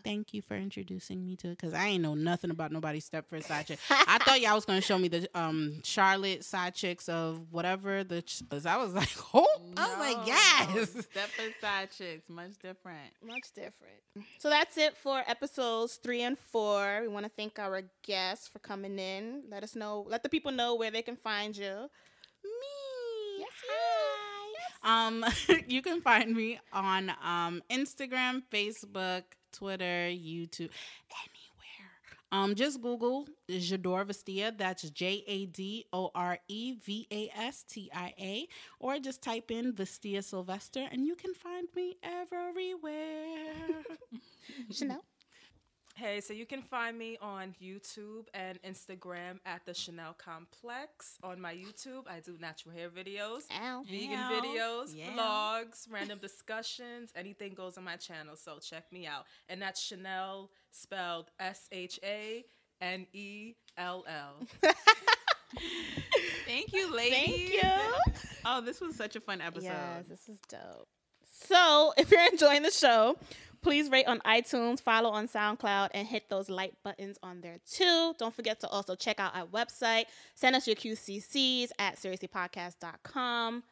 [SPEAKER 4] Thank you for introducing me to it because I ain't know nothing about nobody's Stepford side chick. I thought y'all was gonna show me the um Charlotte side chicks of whatever the. Ch- I was like, oh, I was like, yes.
[SPEAKER 3] Stepford SideChix, much different.
[SPEAKER 1] Much different. So that's it for episodes three and four. We want to thank our guests for coming in. Let us know, let the people know where they can find you.
[SPEAKER 4] Me.
[SPEAKER 1] Yes,
[SPEAKER 4] Hi. Um, you can find me on um Instagram, Facebook, Twitter, YouTube, anywhere. Um, just Google J'adore Vastia. That's J A D O R E V A S T I A, or just type in Vastia Sylvester, and you can find me everywhere.
[SPEAKER 1] Shanell.
[SPEAKER 11] Hey, so you can find me on YouTube and Instagram at the Shanell Complex. On my YouTube, I do natural hair videos,
[SPEAKER 1] Ow.
[SPEAKER 11] vegan
[SPEAKER 4] Ow.
[SPEAKER 11] videos,
[SPEAKER 4] Yeah.
[SPEAKER 11] vlogs, random discussions. Anything goes on my channel, so check me out. And that's Chanel spelled S H A N E L L.
[SPEAKER 3] Thank you, ladies.
[SPEAKER 1] Thank you.
[SPEAKER 3] Oh, this was such a fun episode.
[SPEAKER 1] Yes, this is dope. So, if you're enjoying the show, please rate on iTunes, follow on SoundCloud, and hit those like buttons on there too. Don't forget to also check out our website. Send us your QCCs at serieslypodcast.com.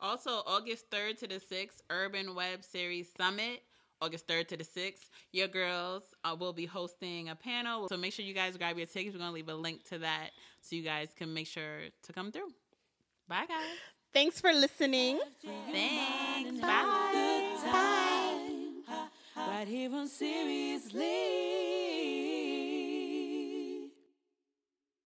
[SPEAKER 3] Also, August 3rd to the 6th, Urban Web Series Summit. August 3rd to the 6th, your girls uh, will be hosting a panel. So make sure you guys grab your tickets. We're going to leave a link to that so you guys can make sure to come through. Bye, guys.
[SPEAKER 1] Thanks for listening.
[SPEAKER 3] Thanks.
[SPEAKER 10] Good
[SPEAKER 3] Bye.
[SPEAKER 10] Right here on Seriesly.